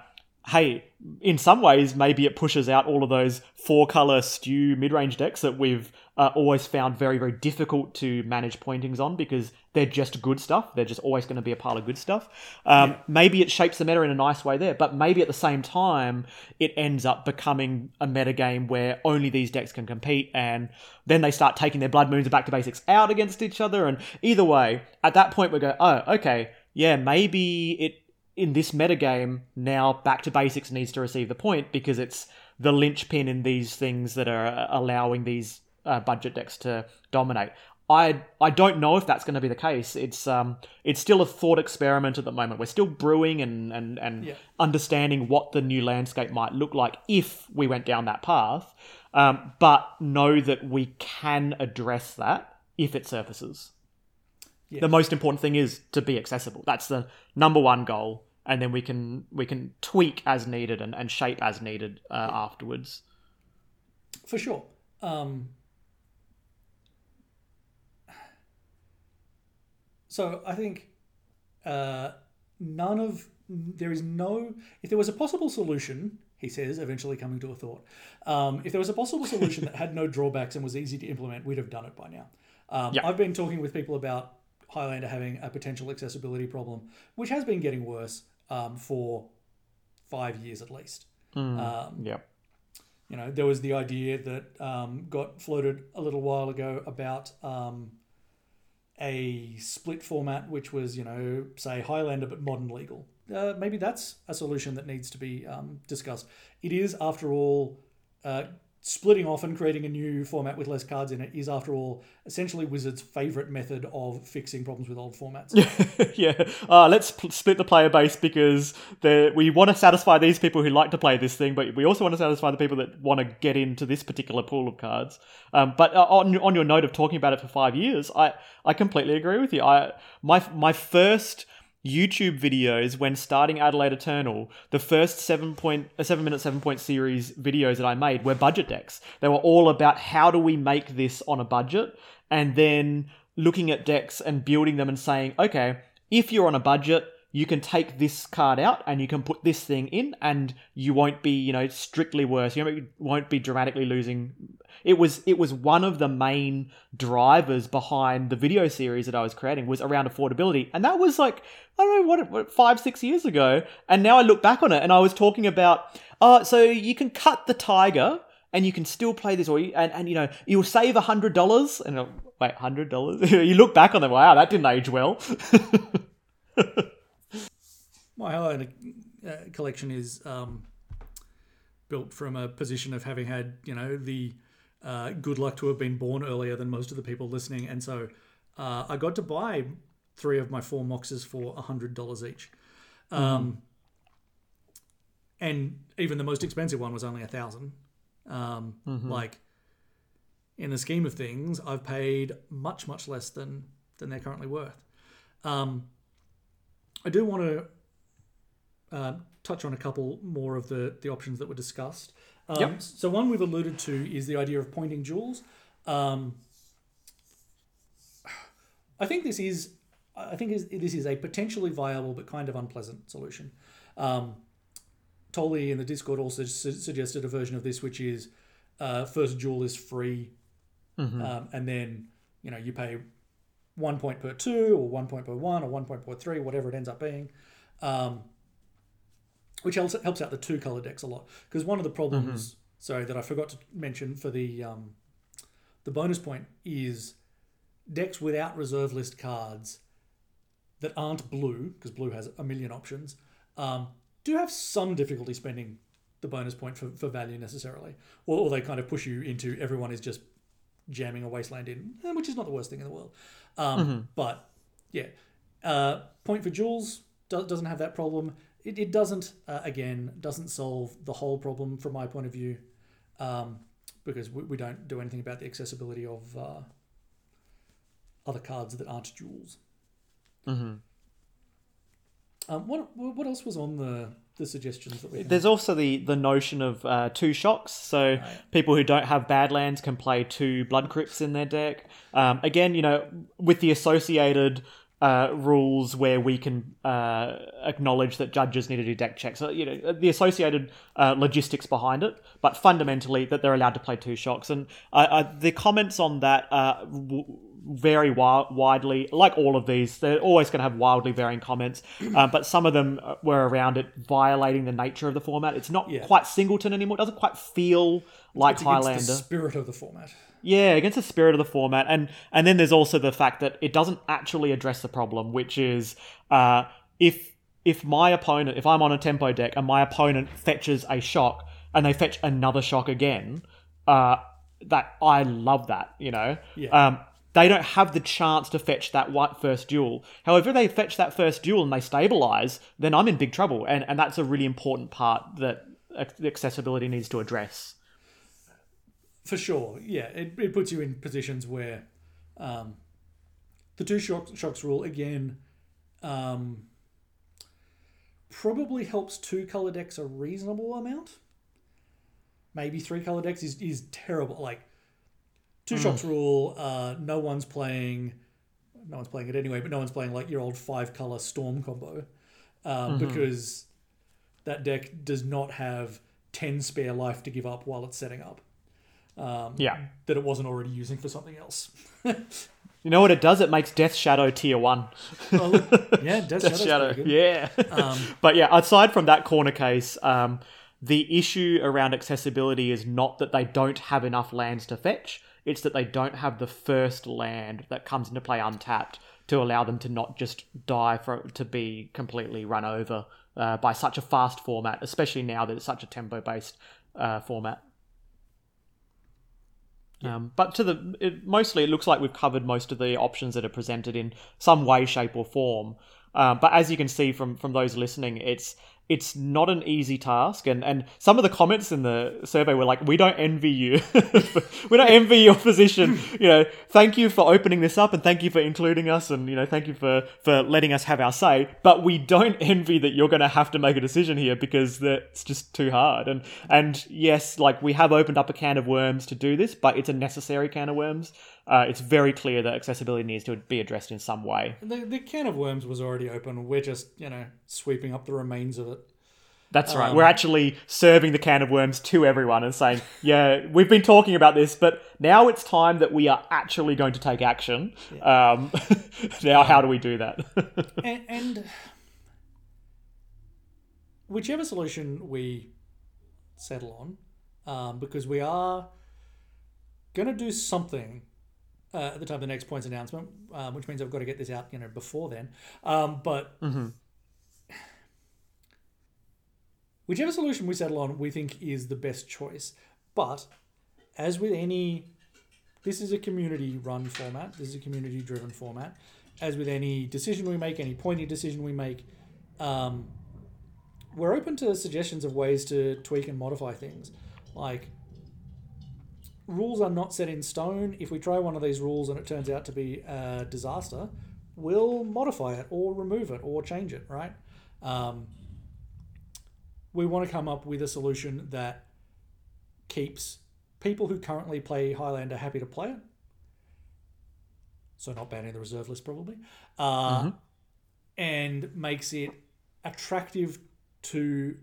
hey, in some ways, maybe it pushes out all of those four color stew mid range decks that we've uh, always found very, very difficult to manage pointings on because they're just good stuff. They're just always going to be a pile of good stuff. Um, Maybe it shapes the meta in a nice way there, but maybe at the same time, it ends up becoming a meta game where only these decks can compete, and then they start taking their Blood Moons and Back to Basics out against each other. And either way, at that point, we go, oh, okay, yeah, maybe it in this metagame, now back to basics needs to receive the point because it's the linchpin in these things that are allowing these uh, budget decks to dominate. I I don't know if that's going to be the case. It's um it's still a thought experiment at the moment. We're still brewing and and and Yeah. understanding what the new landscape might look like if we went down that path. Um, but know that we can address that if it surfaces Yeah. the most important thing is to be accessible. That's the number one goal, and then we can we can tweak as needed and, and shape as needed uh, afterwards. For sure. Um, so I think uh, none of there is no if there was a possible solution. He says, eventually coming to a thought. Um, if there was a possible solution that had no drawbacks and was easy to implement, we'd have done it by now. Um, Yeah. I've been talking with people about Highlander having a potential accessibility problem, which has been getting worse um, for five years at least. Um, Yeah, you know, there was the idea that um, got floated a little while ago about um, a split format, which was, you know, say Highlander but modern legal. Uh, maybe that's a solution that needs to be um, discussed. It is, after all, uh, splitting off and creating a new format with less cards in it is, after all, essentially Wizards' favorite method of fixing problems with old formats. yeah. Uh, let's pl- split the player base because we want to satisfy these people who like to play this thing, but we also want to satisfy the people that want to get into this particular pool of cards. Um, but uh, on on your note of talking about it for five years, I I completely agree with you. I my my first. YouTube videos when starting Adelaide Eternal, the first seven point a seven minute seven point series videos that I made were budget decks. They were all about how do we make this on a budget, and then looking at decks and building them and saying, okay, if you're on a budget, you can take this card out and you can put this thing in and you won't be you know strictly worse. You won't be dramatically losing. It was it was one of the main drivers behind the video series that i was creating was around affordability. And that was like i don't know what, what five six years ago. And now i look back on it and i was talking about uh, so you can cut the tiger and you can still play this or you, and, and you know you'll save a hundred dollars. And wait hundred dollars? You look back on them wow that didn't age well my Halo uh, collection is um, built from a position of having had you know the uh, good luck to have been born earlier than most of the people listening and so uh, I got to buy three of my four moxes for a hundred dollars each um, mm. and even the most expensive one was only a thousand um, mm-hmm. Like in the scheme of things, I've paid much much less than than they're currently worth. Um, I do want to uh, touch on a couple more of the the options that were discussed. Um, yep. So one we've alluded to is the idea of pointing duals. Um, I think this is I think this is a potentially viable but kind of unpleasant solution. Um, Tolly in the Discord also su- suggested a version of this, which is uh, first dual is free, mm-hmm. um, and then you know you pay one point per two, or one point per one, or one point per three, whatever it ends up being, um, which helps helps out the two color decks a lot. Because one of the problems, mm-hmm. sorry, that I forgot to mention for the um, the bonus point is decks without reserve list cards that aren't blue, because blue has a million options. Um, do have some difficulty spending the bonus point for, for value necessarily, or, or they kind of push you into everyone is just jamming a wasteland in, eh, which is not the worst thing in the world. Um, mm-hmm. But yeah, uh, point for duals do, doesn't have that problem. It, it doesn't uh, again doesn't solve the whole problem from my point of view, um, because we, we, don't do anything about the accessibility of uh, other cards that aren't duals. Mm-hmm. Um, what what else was on the the suggestions that we There's also the the notion of uh, two shocks. So right. people who don't have Badlands can play two Blood Crypts in their deck. Um, again, you know, with the associated uh, rules where we can uh, acknowledge that judges need to do deck checks. So, you know, the associated uh, logistics behind it, but fundamentally that they're allowed to play two shocks. And the comments on that w- vary wi- widely. Like all of these, they're always going to have wildly varying comments. Uh, but some of them uh, were around it violating the nature of the format. It's not yeah. quite singleton anymore. It doesn't quite feel like it's Highlander. The spirit of the format. Yeah, against the spirit of the format, and and then there's also the fact that it doesn't actually address the problem, which is uh, if if my opponent, if I'm on a tempo deck and my opponent fetches a shock and they fetch another shock again, uh, that I love that, you know. Yeah. Um, they don't have the chance to fetch that white first dual. However, if they fetch that first dual and they stabilize, then I'm in big trouble, and and that's a really important part that accessibility needs to address. For sure, yeah, it, it puts you in positions where um, the two shocks, shocks rule again um, probably helps two color decks a reasonable amount. Maybe three color decks is, is terrible. Like two mm. shocks rule. Uh, no one's playing. No one's playing it anyway, but no one's playing like your old five color storm combo um, mm-hmm. because that deck does not have ten spare life to give up while it's setting up. Um, yeah, that it wasn't already using for something else. you know what it does? It makes Death Shadow tier one. oh, yeah, Death, Death Shadow. Yeah, um, but yeah, aside from that corner case, um, the issue around accessibility is not that they don't have enough lands to fetch. It's that they don't have the first land that comes into play untapped to allow them to not just die for to be completely run over uh, by such a fast format, especially now that it's such a tempo based uh, format. Yeah. Um, but to the it, mostly, it looks like we've covered most of the options that are presented in some way, shape, or form. Um, but as you can see from from those listening, it's it's not an easy task. And and some of the comments in the survey were like we don't envy you. We don't envy your position. You know thank you for opening this up and thank you for including us and you know thank you for for letting us have our say. But we don't envy that you're going to have to make a decision here because it's just too hard. And and yes like we have opened up a can of worms to do this but it's a necessary can of worms uh, it's very clear that accessibility needs to be addressed in some way. The, the can of worms was already open. We're just, you know, sweeping up the remains of it. That's right. We're actually serving the can of worms to everyone and saying, yeah, we've been talking about this, but now it's time that we are actually going to take action. Um, now, how do we do that? and, and whichever solution we settle on, um, because we are going to do something uh, at the time of the next points announcement, um, which means I've got to get this out, you know, before then. Um, but whichever solution we settle on, we think is the best choice. But as with any, this is a community-run format. This is a community-driven format. As with any decision we make, any pointy decision we make, um, we're open to suggestions of ways to tweak and modify things. Like rules are not set in stone. If we try one of these rules and it turns out to be a disaster, we'll modify it or remove it or change it. Right? Um, we want to come up with a solution that keeps people who currently play Highlander happy to play it. So not banning the reserve list probably, uh, and makes it attractive to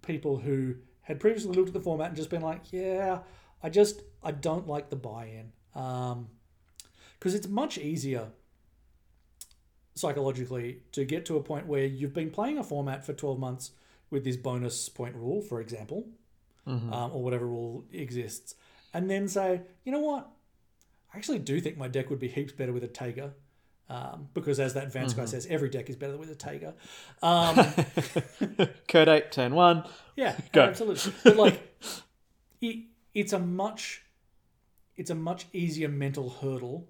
people who had previously looked at the format and just been like, yeah, I just I don't like the buy-in because it's much easier psychologically to get to a point where you've been playing a format for 12 months with this bonus point rule, for example, um, or whatever rule exists, and then say, you know what, I actually do think my deck would be heaps better with a Tager. Um, because as that Vance guy says, every deck is better with a Tager. Um, Code 8, turn 1. yeah, Go. absolutely. But like, it, it's a much, it's a much easier mental hurdle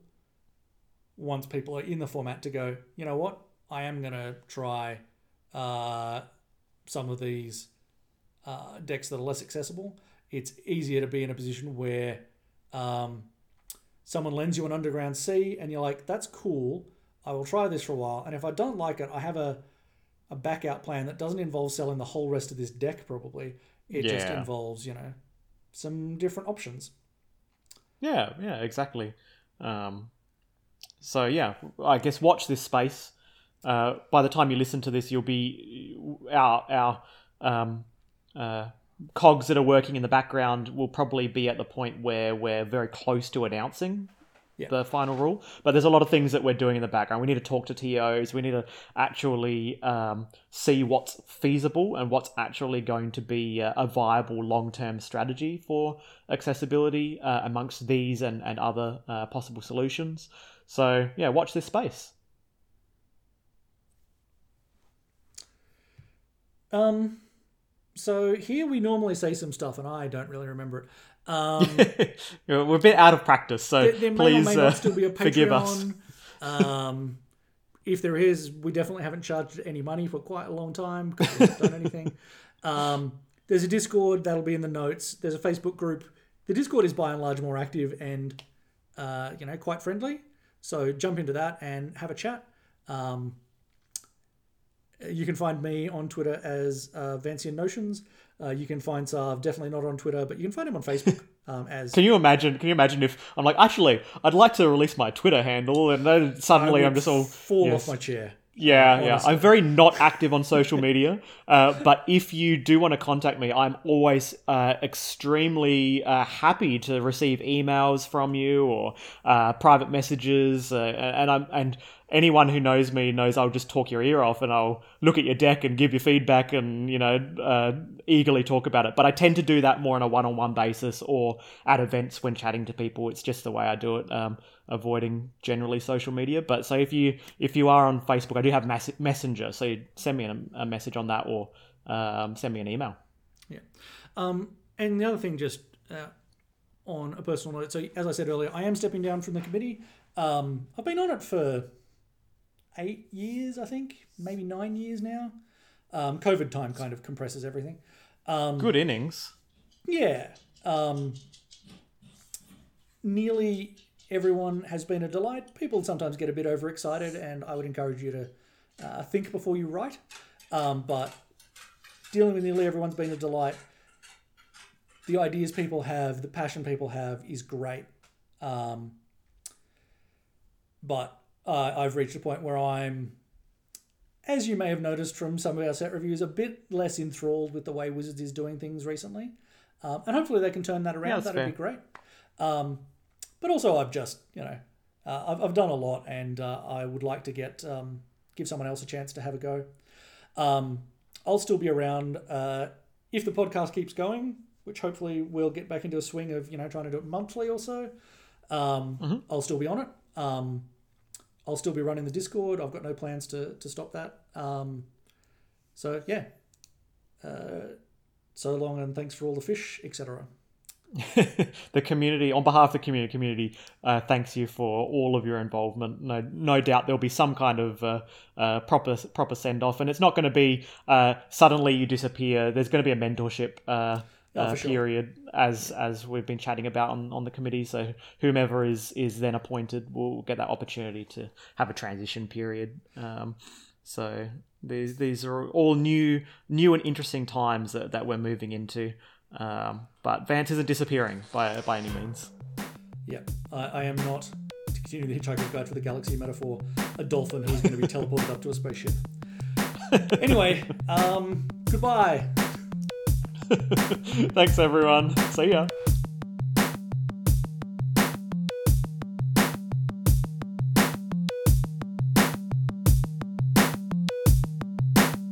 once people are in the format to go. You know what? I am gonna try uh, some of these uh, decks that are less accessible. It's easier to be in a position where um, someone lends you an underground sea and you're like, that's cool. I will try this for a while. And if I don't like it, I have a, a back out plan that doesn't involve selling the whole rest of this deck, probably. It just involves, you know, some different options. Yeah, yeah, exactly. Um, so yeah, I guess watch this space. Uh, by the time you listen to this, you'll be our our um, uh, cogs that are working in the background will probably be at the point where we're very close to announcing Yeah. the final rule. But there's a lot of things that we're doing in the background. We need to talk to TOs. We need to actually um, see what's feasible and what's actually going to be uh, a viable long term strategy for accessibility uh, amongst these and, and other uh, possible solutions. So, yeah, watch this space. Um, so here we normally say some stuff, and I don't really remember it. Um, We're a bit out of practice, so there, there may please or may uh, not still be a forgive us. Um, if there is, we definitely haven't charged any money for quite a long time because we haven't done anything. Um, there's a Discord that'll be in the notes. There's a Facebook group. The Discord is by and large more active and uh, you know quite friendly. So jump into that and have a chat. Um, you can find me on Twitter as uh, Vancian Notions. Uh, you can find Sav definitely not on Twitter, but you can find him on Facebook um, as Can you imagine? Can you imagine if I'm like, actually, I'd like to release my Twitter handle, and then suddenly I'm just all fall yes. off my chair. Yeah, yeah. I'm very not active on social media, uh, but if you do want to contact me, I'm always uh, extremely uh, happy to receive emails from you or uh, private messages, uh, and I'm and anyone who knows me knows I'll just talk your ear off and I'll look at your deck and give you feedback and you know uh, eagerly talk about it. But I tend to do that more on a one-on-one basis or at events when chatting to people. It's just the way I do it. Um, avoiding generally social media. But so if you if you are on Facebook, I do have mass- Messenger, so send me a, a message on that or um, send me an email. Yeah. Um, and the other thing, just uh, on a personal note, so as I said earlier, I am stepping down from the committee. Um, I've been on it for eight years, I think, maybe nine years now. Um, COVID time kind of compresses everything. Um, Good innings. Yeah. Um, nearly everyone has been a delight. People sometimes get a bit overexcited, and I would encourage you to uh, think before you write. Um, but dealing with nearly everyone's been a delight. The ideas people have, the passion people have, is great. Um, but uh, I've reached a point where I'm, as you may have noticed from some of our set reviews, a bit less enthralled with the way Wizards is doing things recently. Um, and hopefully they can turn that around. Yeah, That'd fair. be great. Um, but also, I've just, you know, uh, I've, I've done a lot and uh, I would like to get, um, give someone else a chance to have a go. Um, I'll still be around uh, if the podcast keeps going, which hopefully we'll get back into a swing of, you know, trying to do it monthly or so. Um, I'll still be on it. I'll still be running the Discord. I've got no plans to, to stop that. Um, so, yeah. Uh, so long and thanks for all the fish, etc. the community, on behalf of the community, community uh, thanks you for all of your involvement. No, no doubt there'll be some kind of uh, uh, proper proper send off, and it's not going to be uh, suddenly you disappear. There's going to be a mentorship uh, Oh, sure. period, as as we've been chatting about on, on the committee. So whomever is is then appointed will get that opportunity to have a transition period. Um, so these these are all new new and interesting times that, that we're moving into. Um, but Vance isn't disappearing by by any means. Yeah, I, I am not, to continue the Hitchhiker's Guide for the Galaxy metaphor, a dolphin who's going to be teleported up to a spaceship. Anyway, um, goodbye. Thanks everyone. See ya.